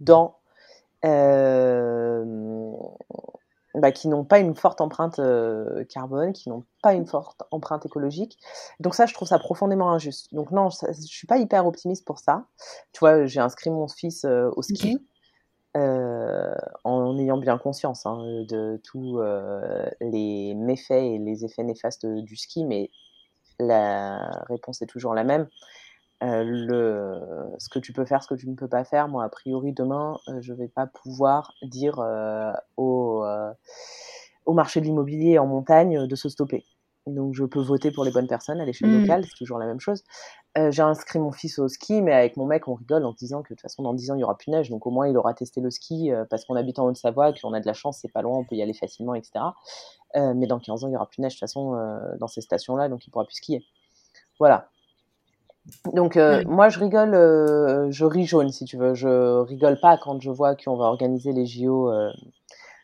Speaker 2: dans euh, bah, qui n'ont pas une forte empreinte euh, carbone, qui n'ont pas une forte empreinte écologique. Donc ça, je trouve ça profondément injuste. Donc non, je, ne suis pas hyper optimiste pour ça. Tu vois, j'ai inscrit mon fils euh, au ski. en ayant bien conscience hein, de tous les méfaits et les effets néfastes du ski, mais la réponse est toujours la même. Euh, le, ce que tu peux faire, ce que tu ne peux pas faire. Moi, a priori, demain, euh, je ne vais pas pouvoir dire euh, au, au, marché de l'immobilier en montagne de se stopper. Donc, je peux voter pour les bonnes personnes à l'échelle mmh. locale, c'est toujours la même chose. J'ai inscrit mon fils au ski, mais avec mon mec, on rigole en disant que de toute façon, dans 10 ans, il n'y aura plus neige. Donc, au moins, il aura testé le ski parce qu'on habite en Haute-Savoie, qu'on a de la chance, c'est pas loin, on peut y aller facilement, etc. mais dans 15 ans, il n'y aura plus neige de toute façon dans ces stations-là, donc il pourra plus skier. Voilà. Donc euh, moi je rigole, euh, je ris jaune si tu veux. Je rigole pas quand je vois qu'on va organiser les JO euh,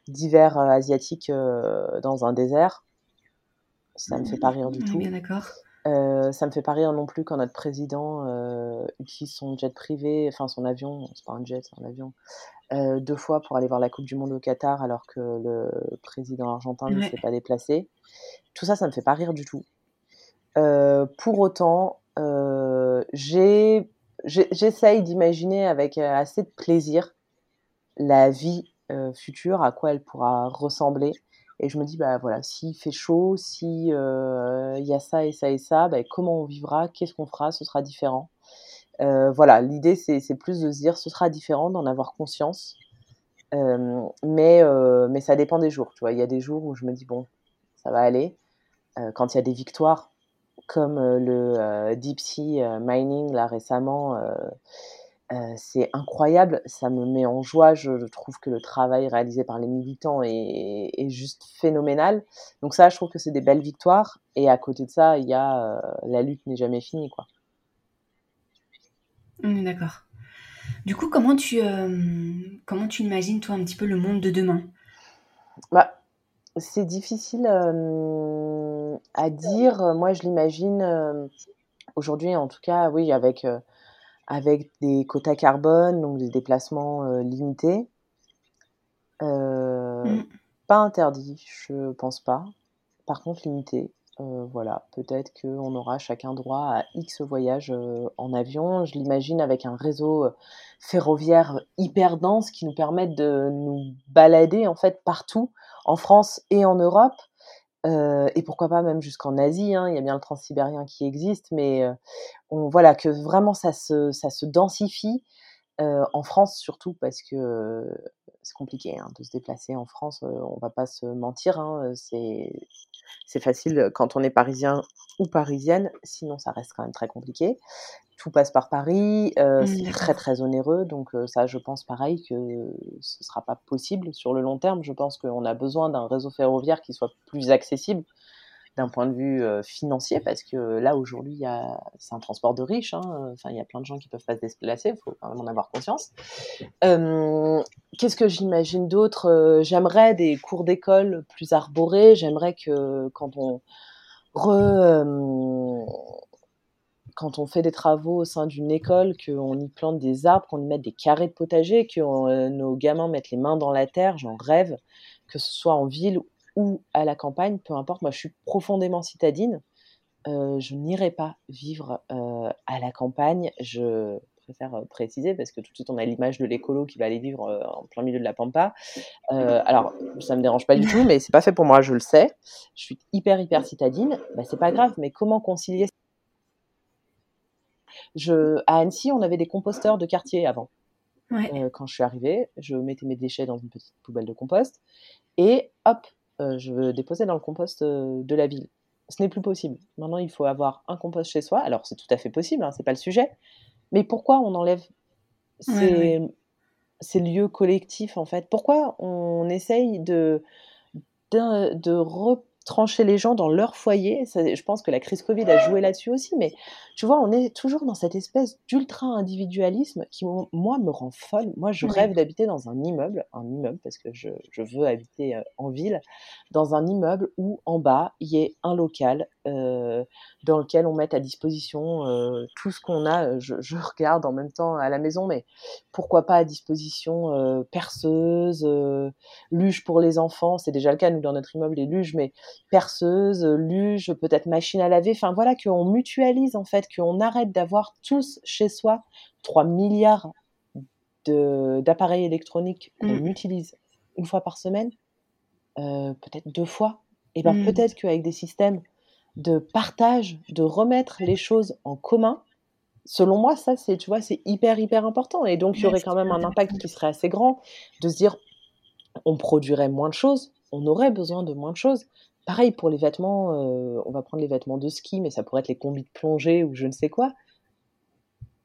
Speaker 2: d'hiver asiatiques dans un désert. Ça me fait pas rire du tout.
Speaker 1: Bien d'accord.
Speaker 2: ça me fait pas rire non plus quand notre président utilise son jet privé, enfin son avion, c'est pas un jet, c'est un avion, deux fois pour aller voir la Coupe du Monde au Qatar alors que le président argentin ne s'est pas déplacé. Tout ça, ça me fait pas rire du tout. pour autant, euh, j'essaye d'imaginer avec euh, assez de plaisir la vie euh, future, à quoi elle pourra ressembler. Et je me dis, bah voilà, s'il fait chaud, s'il il y a ça et ça et ça, bah, comment on vivra, qu'est-ce qu'on fera, ce sera différent. voilà, l'idée c'est plus de se dire, ce sera différent, d'en avoir conscience. mais, mais ça dépend des jours. Il y a des jours où je me dis, bon, ça va aller. quand il y a des victoires, comme euh, le euh, deep sea euh, mining là récemment. c'est incroyable, ça me met en joie. Je, trouve que le travail réalisé par les militants est, juste phénoménal. Donc ça, je trouve que c'est des belles victoires. Et à côté de ça, il y a la lutte n'est jamais finie, quoi.
Speaker 1: D'accord. Du coup, comment tu, comment tu imagines, toi, un petit peu le monde de demain?
Speaker 2: Bah, c'est difficile à dire. Moi, je l'imagine aujourd'hui, en tout cas, oui, avec, avec des quotas carbone, donc des déplacements limités. Mmh. Pas interdit, je pense pas. Par contre, limité. voilà, peut-être qu'on aura chacun droit à X voyages en avion. Je l'imagine avec un réseau ferroviaire hyper dense qui nous permette de nous balader en fait partout en France et en Europe, euh, et pourquoi pas même jusqu'en Asie. Hein, il y a bien le transsibérien qui existe, mais euh, on, voilà que vraiment ça se, ça se densifie euh, en France surtout parce que c'est compliqué hein, de se déplacer en France. on va pas se mentir, hein, c'est facile quand on est parisien ou parisienne, sinon ça reste quand même très compliqué tout passe par Paris, euh, mmh, c'est très très onéreux, donc ça je pense pareil que ce ne sera pas possible sur le long terme. Je pense qu'on a besoin d'un réseau ferroviaire qui soit plus accessible. D'un point de vue financier, parce que là aujourd'hui, c'est un transport de riches. Hein, enfin, il y a plein de gens qui peuvent pas se déplacer. Il faut quand même en avoir conscience. Qu'est-ce que j'imagine d'autre J'aimerais des cours d'école plus arborés. J'aimerais que quand on quand on fait des travaux au sein d'une école, qu'on y plante des arbres, qu'on y mette des carrés de potager, que euh, nos gamins mettent les mains dans la terre, j'en rêve, que ce soit en ville ou à la campagne, peu importe. Moi, je suis profondément citadine. Euh, je n'irai pas vivre euh, à la campagne. Je préfère préciser parce que tout de suite on a l'image de l'écolo qui va aller vivre en plein milieu de la pampa. alors ça me dérange pas du tout, mais c'est pas fait pour moi, je le sais. Je suis hyper hyper citadine. Bah, c'est pas grave, mais comment concilier je, à Annecy, on avait des composteurs de quartier avant. Euh, quand je suis arrivée, je mettais mes déchets dans une petite poubelle de compost et hop, euh, je déposais dans le compost euh, de la ville. Ce n'est plus possible. Maintenant, il faut avoir un compost chez soi. Alors, c'est tout à fait possible, hein, c'est pas le sujet. Mais pourquoi on enlève ces, ces lieux collectifs en fait? Pourquoi on essaye de de, de trancher les gens dans leur foyer. je pense que la crise Covid a joué là-dessus aussi, mais tu vois, on est toujours dans cette espèce d'ultra-individualisme qui, moi, me rend folle. Moi, je rêve d'habiter dans un immeuble, un immeuble, parce que je, veux habiter euh, en ville, dans un immeuble où, en bas, il y ait un local euh, dans lequel on mette à disposition euh, tout ce qu'on a. Je, je, regarde en même temps à la maison, mais pourquoi pas à disposition perceuse, luge pour les enfants. C'est déjà le cas, nous, dans notre immeuble, les luges, mais perceuse, luge, peut-être machine à laver, enfin voilà, qu'on mutualise en fait, qu'on arrête d'avoir tous chez soi 3 milliards d'appareils électroniques qu'on mm. utilise une fois par semaine, euh, peut-être deux fois, et bien mm. peut-être qu'avec des systèmes de partage, de remettre les choses en commun, selon moi, ça, c'est, tu vois, c'est hyper, hyper important. Et donc, il y aurait quand même un impact qui serait assez grand de se dire, on produirait moins de choses, on aurait besoin de moins de choses. Pareil pour les vêtements, euh, on va prendre les vêtements de ski, mais ça pourrait être les combis de plongée ou je ne sais quoi.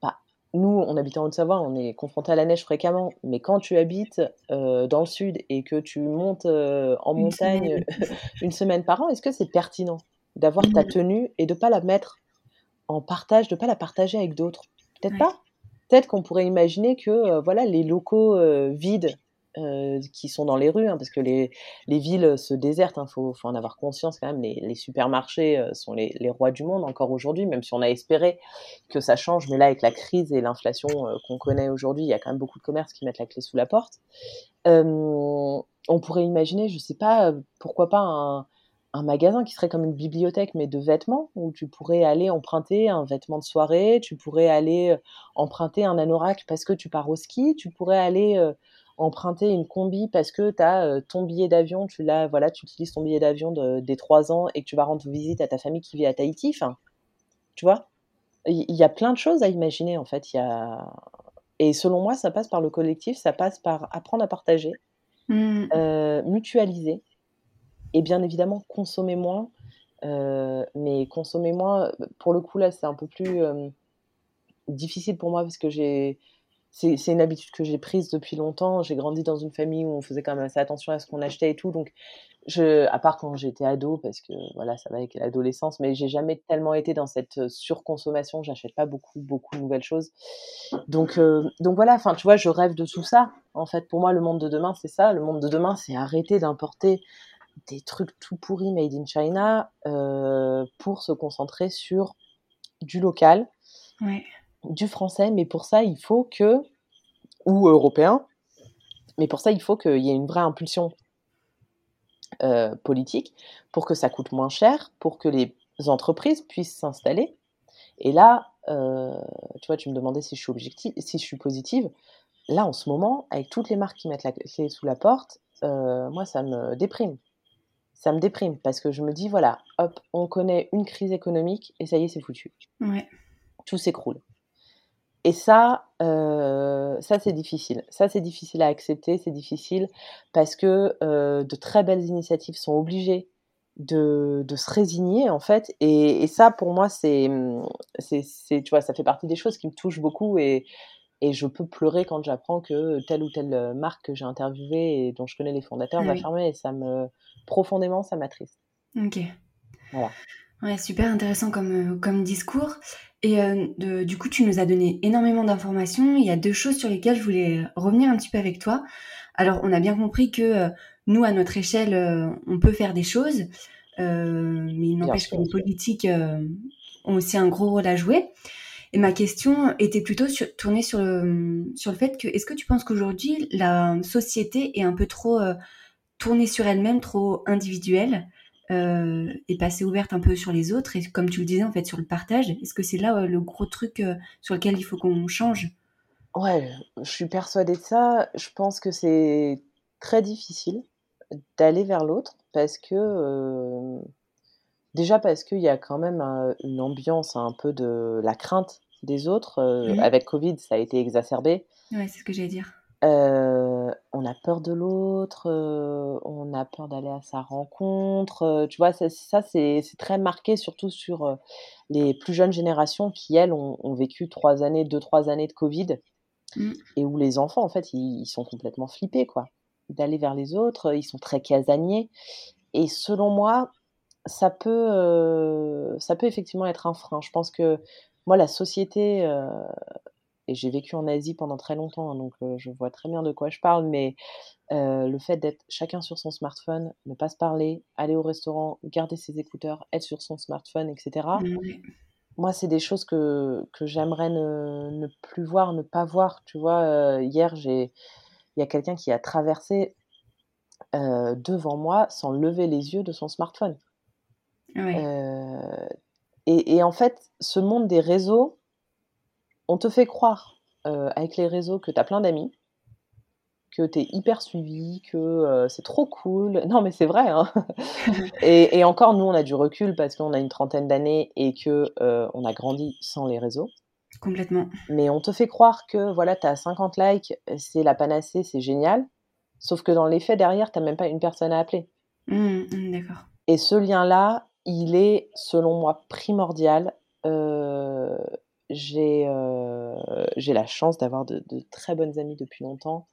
Speaker 2: Bah, nous, on habite en Haute-Savoie, on est confronté à la neige fréquemment, mais quand tu habites euh, dans le sud et que tu montes euh, en montagne une semaine par an, est-ce que c'est pertinent? D'avoir ta tenue et de pas la mettre en partage, de pas la partager avec d'autres Peut-être pas. Peut-être qu'on pourrait imaginer que voilà les locaux vides euh, qui sont dans les rues, hein, parce que les, les, villes se désertent, il hein, faut, faut, en avoir conscience quand même, les, les supermarchés euh, sont les, les, rois du monde encore aujourd'hui, même si on a espéré que ça change, mais là avec la crise et l'inflation euh, qu'on connaît aujourd'hui, il y a quand même beaucoup de commerces qui mettent la clé sous la porte. on pourrait imaginer, je sais pas, pourquoi pas un, un magasin qui serait comme une bibliothèque mais de vêtements où tu pourrais aller emprunter un vêtement de soirée, tu pourrais aller emprunter un anorak parce que tu pars au ski, tu pourrais aller emprunter une combi parce que tu as euh, ton billet d'avion, tu l'as, voilà, tu utilises ton billet d'avion des trois ans et que tu vas rendre visite à ta famille qui vit à Tahiti. Enfin, tu vois, il y, a plein de choses à imaginer en fait. Il y a... Et selon moi, ça passe par le collectif, ça passe par apprendre à partager, mmh. euh, mutualiser et bien évidemment consommer moins. Euh, mais consommer moins, pour le coup là, c'est un peu plus difficile pour moi parce que j'ai c'est une habitude que j'ai prise depuis longtemps. J'ai grandi dans une famille où on faisait quand même assez attention à ce qu'on achetait et tout. Donc, à part quand j'étais ado, parce que voilà, ça va avec l'adolescence, mais j'ai jamais tellement été dans cette euh, surconsommation. J'achète pas beaucoup, beaucoup de nouvelles choses. Donc, euh, donc voilà. Enfin, tu vois, je rêve de tout ça. En fait, pour moi, le monde de demain, c'est ça. Le monde de demain, c'est arrêter d'importer des trucs tout pourris made in China euh, pour se concentrer sur du local.
Speaker 1: Ouais
Speaker 2: du français, mais pour ça, il faut que, ou européen, mais pour ça, il faut qu'il y ait une vraie impulsion euh, politique pour que ça coûte moins cher, pour que les entreprises puissent s'installer. Et là, euh, tu vois, tu me demandais si je suis objective, si je suis positive. Là, en ce moment, avec toutes les marques qui mettent la clé sous la porte, euh, moi, ça me déprime. Ça me déprime parce que je me dis, voilà, hop, on connaît une crise économique et ça y est, c'est foutu. Tout s'écroule. Et ça, euh, ça c'est difficile. Ça c'est difficile à accepter, c'est difficile parce que euh, de très belles initiatives sont obligées de, de se résigner en fait. Et, et ça pour moi c'est, c'est, tu vois, ça fait partie des choses qui me touchent beaucoup et, et je peux pleurer quand j'apprends que telle ou telle marque que j'ai interviewée et dont je connais les fondateurs va fermer et ça me profondément ça m'attriste.
Speaker 1: Ok.
Speaker 2: Voilà.
Speaker 1: Ouais, super intéressant comme, euh, comme discours. Et euh, de, du coup, tu nous as donné énormément d'informations. Il y a deux choses sur lesquelles je voulais revenir un petit peu avec toi. Alors, on a bien compris que euh, nous, à notre échelle, euh, on peut faire des choses, euh, mais il n'empêche que les politiques ont aussi un gros rôle à jouer. Et ma question était plutôt tournée sur le, sur le fait que, est-ce que tu penses qu'aujourd'hui, la société est un peu trop tournée sur elle-même, trop individuelle euh, et passer ouverte un peu sur les autres? Et comme tu le disais en fait sur le partage est-ce que c'est là euh, le gros truc euh, sur lequel il faut qu'on change?
Speaker 2: Ouais, je suis persuadée de ça. Je pense que c'est très difficile d'aller vers l'autre parce que déjà parce qu'il y a quand même une ambiance un peu de la crainte des autres. Mmh. Avec Covid, ça a été exacerbé.
Speaker 1: Ouais, c'est ce que j'allais dire.
Speaker 2: Euh, on a peur de l'autre, euh, on a peur d'aller à sa rencontre, euh, tu vois? Ça ça c'est très marqué surtout sur, les plus jeunes générations qui elles ont ont vécu 3 années 2-3 années de covid mmh. et où les enfants en fait ils sont complètement flippés quoi, d'aller vers les autres, ils sont très casaniers et selon moi, ça peut, ça peut effectivement être un frein. Je pense que moi la société, et j'ai vécu en Asie pendant très longtemps, hein, donc je vois très bien de quoi je parle, mais le fait d'être chacun sur son smartphone, ne pas se parler, aller au restaurant, garder ses écouteurs, être sur son smartphone, etc. Moi, c'est des choses que, que j'aimerais ne, plus voir, ne pas voir. Tu vois, hier, il y a quelqu'un qui a traversé devant moi sans lever les yeux de son smartphone. Et, et, en fait, ce monde des réseaux, on te fait croire euh, avec les réseaux que tu as plein d'amis, que tu es hyper suivi, que euh, c'est trop cool. Non, mais c'est vrai. Hein. et, encore, nous, on a du recul parce qu'on a une trentaine d'années et que euh, on a grandi sans les réseaux.
Speaker 1: Complètement.
Speaker 2: Mais on te fait croire que voilà, tu as 50 likes, c'est la panacée, c'est génial. Sauf que dans les faits, derrière, tu même pas une personne à appeler.
Speaker 1: Mmh, mmh, d'accord.
Speaker 2: Et ce lien-là, il est, selon moi, primordial. Euh, j'ai euh, j'ai la chance d'avoir de, très bonnes amies depuis longtemps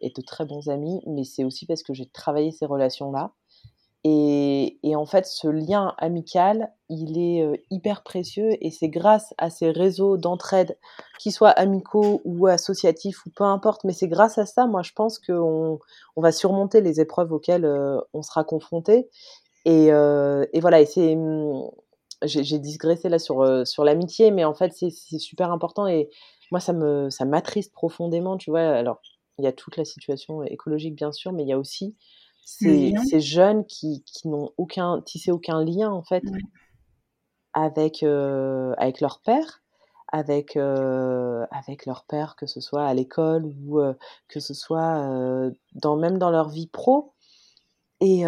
Speaker 2: et de très bons amis, mais c'est aussi parce que j'ai travaillé ces relations-là. Et, et, en fait, ce lien amical, il est euh, hyper précieux et c'est grâce à ces réseaux d'entraide, qu'ils soient amicaux ou associatifs ou peu importe, mais c'est grâce à ça, moi, je pense qu'on on va surmonter les épreuves auxquelles on sera confronté. Et, et voilà, et c'est hum, j'ai digressé là sur, euh, sur l'amitié, mais en fait, c'est super important et moi, ça me ça m'attriste profondément, tu vois. Alors, il y a toute la situation écologique, bien sûr, mais il y a aussi ces, ces jeunes qui, qui n'ont aucun, tissé aucun lien, en fait, avec, euh, avec leur père, avec, euh, avec leur père, que ce soit à l'école ou que ce soit dans, même dans leur vie pro. Et,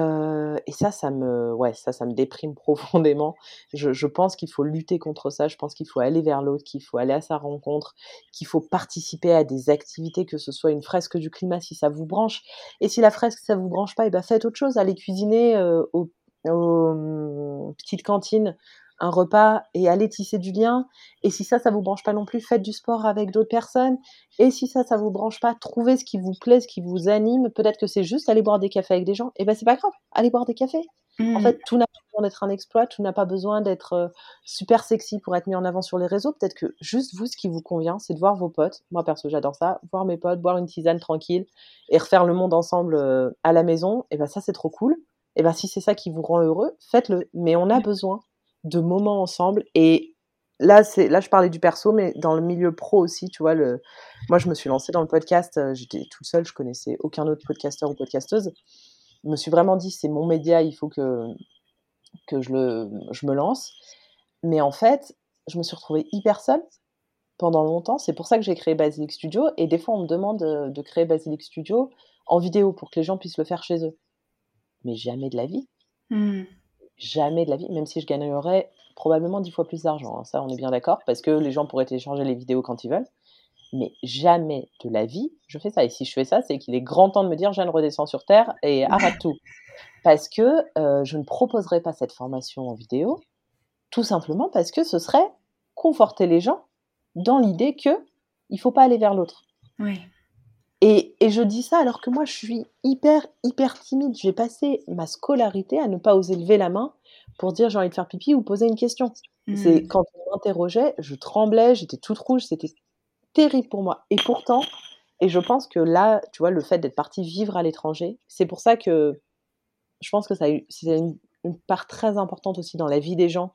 Speaker 2: ça, ça me, ouais, ça, ça me déprime profondément. Je, pense qu'il faut lutter contre ça. Je pense qu'il faut aller vers l'autre, qu'il faut aller à sa rencontre, qu'il faut participer à des activités, que ce soit une fresque du climat si ça vous branche. Et si la fresque ça vous branche pas, et ben faites autre chose. Allez cuisiner euh, aux, aux mmh, petites cantines un repas et aller tisser du lien. Et si ça, ça vous branche pas non plus, faites du sport avec d'autres personnes. Et si ça, ça vous branche pas, trouvez ce qui vous plaît, ce qui vous anime. Peut-être que c'est juste aller boire des cafés avec des gens. Et ben c'est pas grave, allez boire des cafés. En mmh. fait, tout n'a pas besoin d'être un exploit, tout n'a pas besoin d'être euh, super sexy pour être mis en avant sur les réseaux. Peut-être que juste vous, ce qui vous convient, c'est de voir vos potes. Moi, perso, j'adore ça. Voir mes potes, boire une tisane tranquille et refaire le monde ensemble euh, à la maison. Et ben ça, c'est trop cool. Et ben si c'est ça qui vous rend heureux, faites-le. Mais on a besoin de moments ensemble. Et là, c'est là, je parlais du perso, mais dans le milieu pro aussi, tu vois. Le... Moi, je me suis lancée dans le podcast. Euh, j'étais toute seule, je connaissais aucun autre podcasteur ou podcasteuse. Je me suis vraiment dit, c'est mon média, il faut que que je le, je me lance. Mais en fait, je me suis retrouvée hyper seule pendant longtemps. C'est pour ça que j'ai créé Basilic Studio. Et des fois, on me demande de, créer Basilic Studio en vidéo pour que les gens puissent le faire chez eux. Mais jamais de la vie. Mmh jamais de la vie, même si je gagnerais probablement dix fois plus d'argent. Hein. Ça, on est bien d'accord, parce que les gens pourraient télécharger les vidéos quand ils veulent. Mais jamais de la vie, je fais ça. Et si je fais ça, c'est qu'il est grand temps de me dire, Jeanne, redescends sur Terre et arrête tout. Parce que euh, je ne proposerai pas cette formation en vidéo, tout simplement parce que ce serait conforter les gens dans l'idée que il faut pas aller vers l'autre.
Speaker 1: Oui.
Speaker 2: Et, et, je dis ça alors que moi, je suis hyper, hyper timide. J'ai passé ma scolarité à ne pas oser lever la main pour dire j'ai envie de faire pipi ou poser une question. C'est mmh. quand on m'interrogeait, je tremblais, j'étais toute rouge, c'était terrible pour moi. Et pourtant, et je pense que là, tu vois, le fait d'être parti vivre à l'étranger, c'est pour ça que je pense que ça c'est une, une, part très importante aussi dans la vie des gens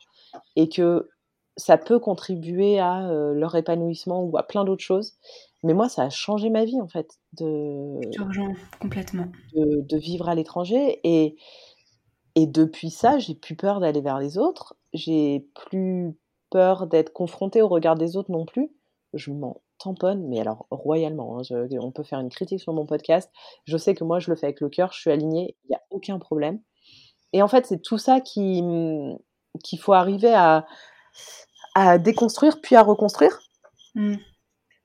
Speaker 2: et que ça peut contribuer à euh, leur épanouissement ou à plein d'autres choses. Mais moi, ça a changé ma vie, en fait, de,
Speaker 1: complètement.
Speaker 2: de, de vivre à l'étranger. Et, et depuis ça, j'ai plus peur d'aller vers les autres. J'ai plus peur d'être confrontée au regard des autres non plus. Je m'en tamponne, mais alors royalement. Hein. on peut faire une critique sur mon podcast. Je sais que moi, je le fais avec le cœur. Je suis alignée. Il n'y a aucun problème. Et en fait, c'est tout ça qui qu'il faut arriver à, à déconstruire puis à reconstruire. Mmh.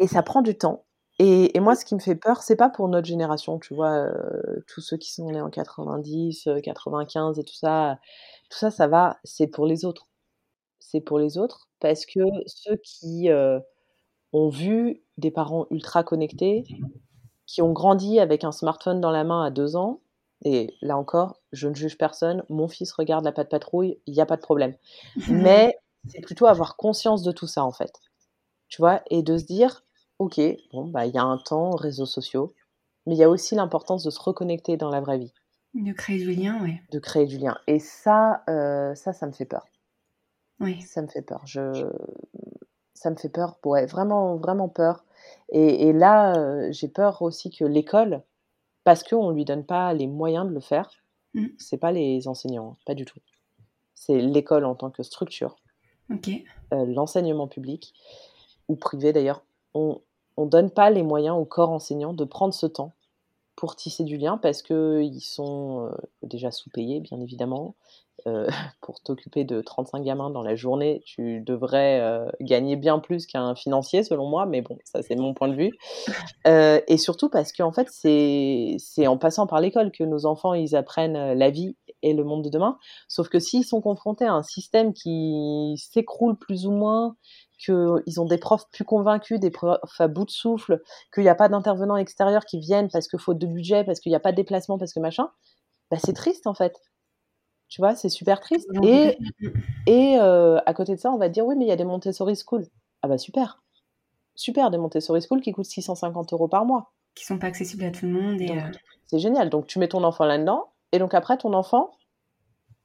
Speaker 2: Et ça prend du temps. Et, et, moi, ce qui me fait peur, c'est pas pour notre génération, tu vois, euh, tous ceux qui sont nés en 90, 95 euh, et tout ça, tout ça, ça va, c'est pour les autres. C'est pour les autres parce que ceux qui euh, ont vu des parents ultra connectés, qui ont grandi avec un smartphone dans la main à deux ans, et là encore, je ne juge personne, mon fils regarde la patte patrouille, il n'y a pas de problème. Mais c'est plutôt avoir conscience de tout ça, en fait. Tu vois, et de se dire, ok, bon, bah, il y a un temps, réseaux sociaux, mais il y a aussi l'importance de se reconnecter dans la vraie vie.
Speaker 1: De créer du lien, oui.
Speaker 2: De créer du lien. Et ça, euh, ça, ça me fait peur.
Speaker 1: Oui.
Speaker 2: Ça me fait peur. Je... Ça me fait peur, ouais, vraiment, vraiment peur. Et, et là, euh, j'ai peur aussi que l'école, parce qu'on ne lui donne pas les moyens de le faire, mm. c'est pas les enseignants, pas du tout. C'est l'école en tant que structure euh, l'enseignement public ou privé d'ailleurs, on ne donne pas les moyens au corps enseignant de prendre ce temps pour tisser du lien parce qu'ils sont euh, déjà sous-payés, bien évidemment. Euh, pour t'occuper de 35 gamins dans la journée, tu devrais gagner bien plus qu'un financier, selon moi, mais bon, ça c'est mon point de vue. et surtout parce qu'en fait, c'est en passant par l'école que nos enfants, ils apprennent la vie et le monde de demain. Sauf que s'ils sont confrontés à un système qui s'écroule plus ou moins, qu'ils ont des profs plus convaincus, des profs à bout de souffle, qu'il n'y a pas d'intervenants extérieurs qui viennent parce que faute de budget, parce qu'il n'y a pas de déplacement, parce que machin, bah c'est triste en fait. Tu vois, c'est super triste. Et, et euh, à côté de ça, on va dire oui, mais il y a des Montessori School. Ah bah super. Super, des Montessori School qui coûtent 650 euros par mois.
Speaker 1: Qui sont pas accessibles à tout le monde. Et euh,
Speaker 2: C'est génial. Donc tu mets ton enfant là-dedans, et donc après, ton enfant,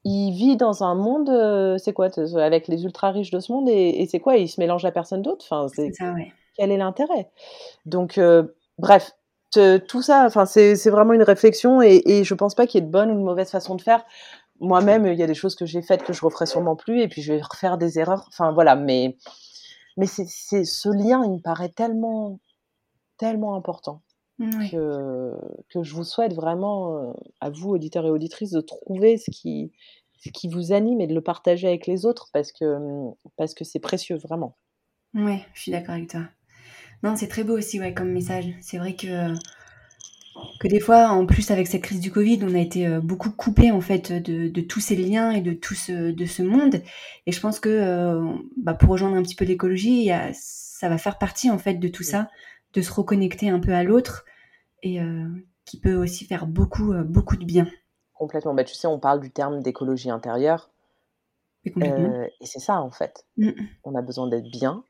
Speaker 2: il vit dans un monde, euh, c'est quoi, avec les ultra riches de ce monde, et, c'est quoi Il se mélange à personne d'autre? Enfin,
Speaker 1: c'est ça, ouais.
Speaker 2: Quel est l'intérêt? Donc, euh, bref, tout ça, enfin, c'est vraiment une réflexion, et, et je pense pas qu'il y ait de bonne ou de mauvaise façon de faire. Moi-même, il y a des choses que j'ai faites que je referai sûrement plus, et puis je vais refaire des erreurs. Enfin, voilà, mais mais c'est ce lien, il me paraît tellement tellement important que, que je vous souhaite vraiment, euh, à vous, auditeurs et auditrices, de trouver ce qui, ce qui vous anime et de le partager avec les autres parce que parce que c'est précieux, vraiment.
Speaker 1: Ouais, je suis d'accord avec toi. Non, c'est très beau aussi, ouais, comme message. C'est vrai que que des fois, en plus avec cette crise du Covid, on a été euh, beaucoup coupé en fait de, de, tous ces liens et de tout ce, de ce monde. Et je pense que euh, bah, pour rejoindre un petit peu l'écologie, ça va faire partie en fait de tout ça de se reconnecter un peu à l'autre et euh, qui peut aussi faire beaucoup, euh, beaucoup de bien.
Speaker 2: Complètement. Bah, tu sais, on parle du terme d'écologie intérieure. Euh, et c'est ça, en fait. Mm. On a besoin d'être bien,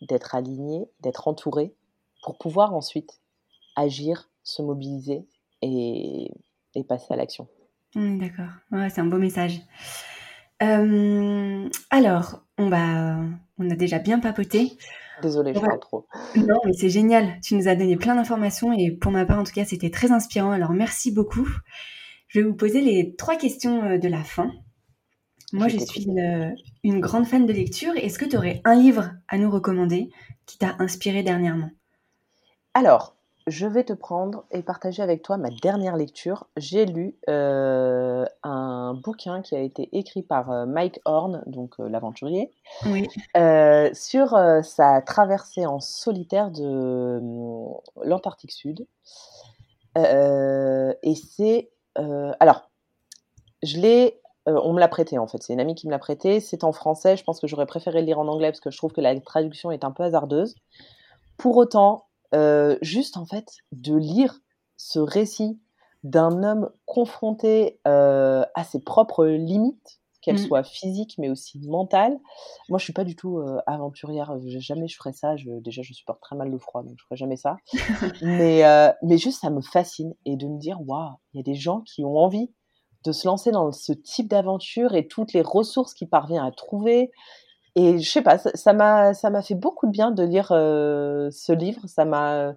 Speaker 2: d'être aligné, d'être entouré pour pouvoir ensuite agir, se mobiliser et, et passer à l'action.
Speaker 1: D'accord. Ouais, c'est un beau message. alors, on, va, on a déjà bien papoté.
Speaker 2: Désolée, je parle trop.
Speaker 1: Non, mais c'est génial. Tu nous as donné plein d'informations et pour ma part, en tout cas, c'était très inspirant. Alors, merci beaucoup. Je vais vous poser les trois questions euh, de la fin. Moi, je, suis une, une, grande fan de lecture. Est-ce que tu aurais un livre à nous recommander qui t'a inspiré dernièrement?
Speaker 2: Alors, je vais te prendre et partager avec toi ma dernière lecture. J'ai lu euh, un bouquin qui a été écrit par euh, Mike Horn, donc euh, l'aventurier, sur sa traversée en solitaire de l'Antarctique Sud. et c'est... alors, je l'ai... on me l'a prêté en fait, c'est une amie qui me l'a prêté, c'est en français, je pense que j'aurais préféré le lire en anglais parce que je trouve que la traduction est un peu hasardeuse. Pour autant, juste en fait de lire ce récit d'un homme confronté à ses propres limites, qu'elles mmh. soient physiques mais aussi mentales. Moi, je suis pas du tout aventurière. Jamais je ferais ça. déjà, je supporte très mal le froid, donc je ferais jamais ça. mais, mais juste, ça me fascine et de me dire, waouh, il y a des gens qui ont envie de se lancer dans ce type d'aventure et toutes les ressources qu'il parvient à trouver. Et je sais pas, ça m'a ça m'a fait beaucoup de bien de lire ce livre. Ça m'a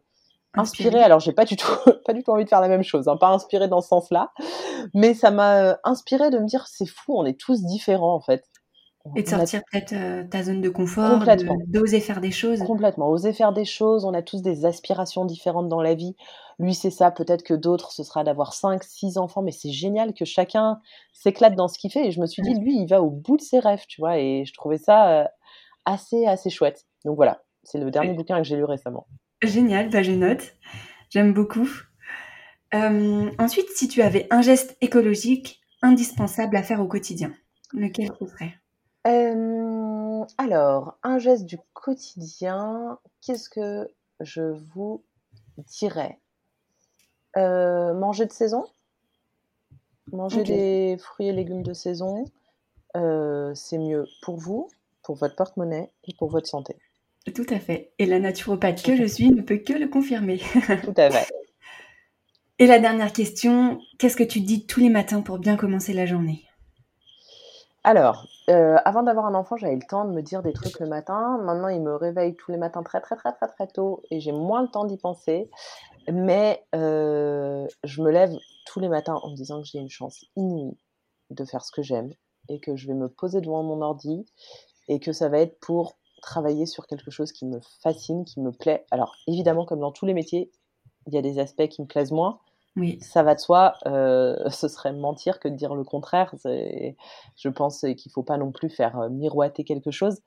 Speaker 2: inspiré. Alors j'ai pas du tout pas du tout envie de faire la même chose, hein, pas inspiré dans ce sens-là, mais ça m'a inspiré de me dire c'est fou, on est tous différents en fait.
Speaker 1: Et de sortir peut-être euh, ta zone de confort, d'oser faire des choses.
Speaker 2: Complètement, oser faire des choses. On a tous des aspirations différentes dans la vie. Lui, c'est ça. Peut-être que d'autres, ce sera d'avoir 5, 6 enfants. Mais c'est génial que chacun s'éclate dans ce qu'il fait. Et je me suis dit, lui, il va au bout de ses rêves, tu vois. Et je trouvais ça euh, assez, assez chouette. Donc voilà, c'est le dernier bouquin que j'ai lu récemment.
Speaker 1: Génial, bah, je note. J'aime beaucoup. Euh, ensuite, si tu avais un geste écologique indispensable à faire au quotidien, lequel ce serait?
Speaker 2: Alors, un geste du quotidien, qu'est-ce que je vous dirais? Manger de saison. Manger des fruits et légumes de saison, c'est mieux pour vous, pour votre porte-monnaie et pour votre santé.
Speaker 1: Tout à fait. Et la naturopathe que je suis ne peut que le confirmer.
Speaker 2: Tout à fait.
Speaker 1: Et la dernière question, qu'est-ce que tu dis tous les matins pour bien commencer la journée?
Speaker 2: Alors, euh, avant d'avoir un enfant, j'avais le temps de me dire des trucs le matin. Maintenant, il me réveille tous les matins très, très, très, très, très tôt et j'ai moins le temps d'y penser. Mais euh, je me lève tous les matins en me disant que j'ai une chance inouïe de faire ce que j'aime et que je vais me poser devant mon ordi et que ça va être pour travailler sur quelque chose qui me fascine, qui me plaît. Alors, évidemment, comme dans tous les métiers, il y a des aspects qui me plaisent moins. Oui. Ça va de soi, euh, ce serait mentir que de dire le contraire. Je pense qu'il faut pas non plus faire euh, miroiter quelque chose,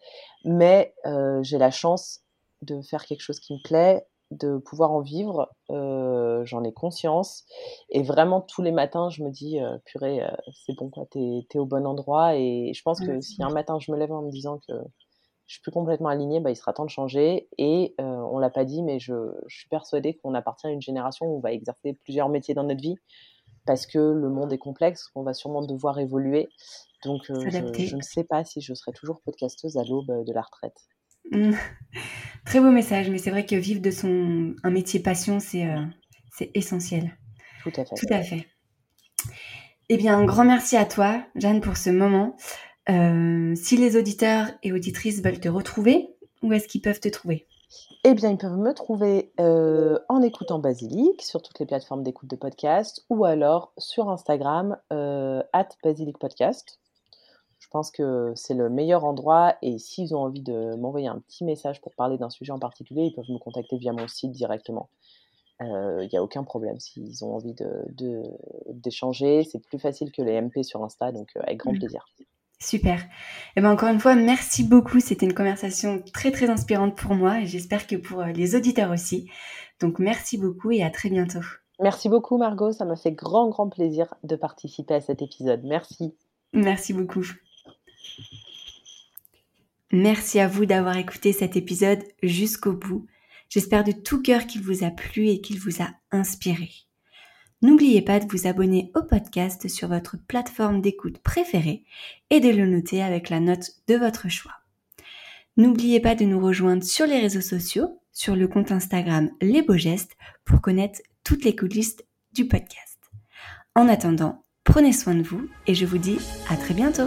Speaker 2: mais euh, j'ai la chance de faire quelque chose qui me plaît, de pouvoir en vivre. J'en ai conscience, et vraiment tous les matins, je me dis purée, c'est bon quoi, t'es es au bon endroit. Et je pense que si un matin je me lève en me disant que je suis plus complètement alignée, bah, il sera temps de changer. Et euh, on l'a pas dit, mais je, suis persuadée qu'on appartient à une génération où on va exercer plusieurs métiers dans notre vie parce que le monde est complexe, qu'on va sûrement devoir évoluer. Donc, euh, je, ne sais pas si je serai toujours podcasteuse à l'aube de la retraite.
Speaker 1: Mmh. Très beau message, mais c'est vrai que vivre de son un métier passion, c'est euh, c'est essentiel.
Speaker 2: Tout à fait.
Speaker 1: Tout à fait. Eh bien, un grand merci à toi, Jeanne, pour ce moment. Euh, si les auditeurs et auditrices veulent te retrouver, où est-ce qu'ils peuvent te trouver?
Speaker 2: Eh bien, ils peuvent me trouver euh, en écoutant Basilic sur toutes les plateformes d'écoute de podcast ou alors sur Instagram, at Basilic Podcast. Je pense que c'est le meilleur endroit et s'ils ont envie de m'envoyer un petit message pour parler d'un sujet en particulier, ils peuvent me contacter via mon site directement. Il n'y a aucun problème s'ils ont envie d'échanger. De, c'est plus facile que les MP sur Insta, donc avec grand mmh. plaisir.
Speaker 1: Super. Et eh ben encore une fois, merci beaucoup. C'était une conversation très très inspirante pour moi et j'espère que pour euh, les auditeurs aussi. Donc merci beaucoup et à très bientôt.
Speaker 2: Merci beaucoup Margot, ça m'a fait grand grand plaisir de participer à cet épisode. Merci.
Speaker 1: Merci beaucoup. Merci à vous d'avoir écouté cet épisode jusqu'au bout. J'espère de tout cœur qu'il vous a plu et qu'il vous a inspiré. N'oubliez pas de vous abonner au podcast sur votre plateforme d'écoute préférée et de le noter avec la note de votre choix. N'oubliez pas de nous rejoindre sur les réseaux sociaux, sur le compte Instagram Les Beaux Gestes pour connaître toutes les coulisses du podcast. En attendant, prenez soin de vous et je vous dis à très bientôt.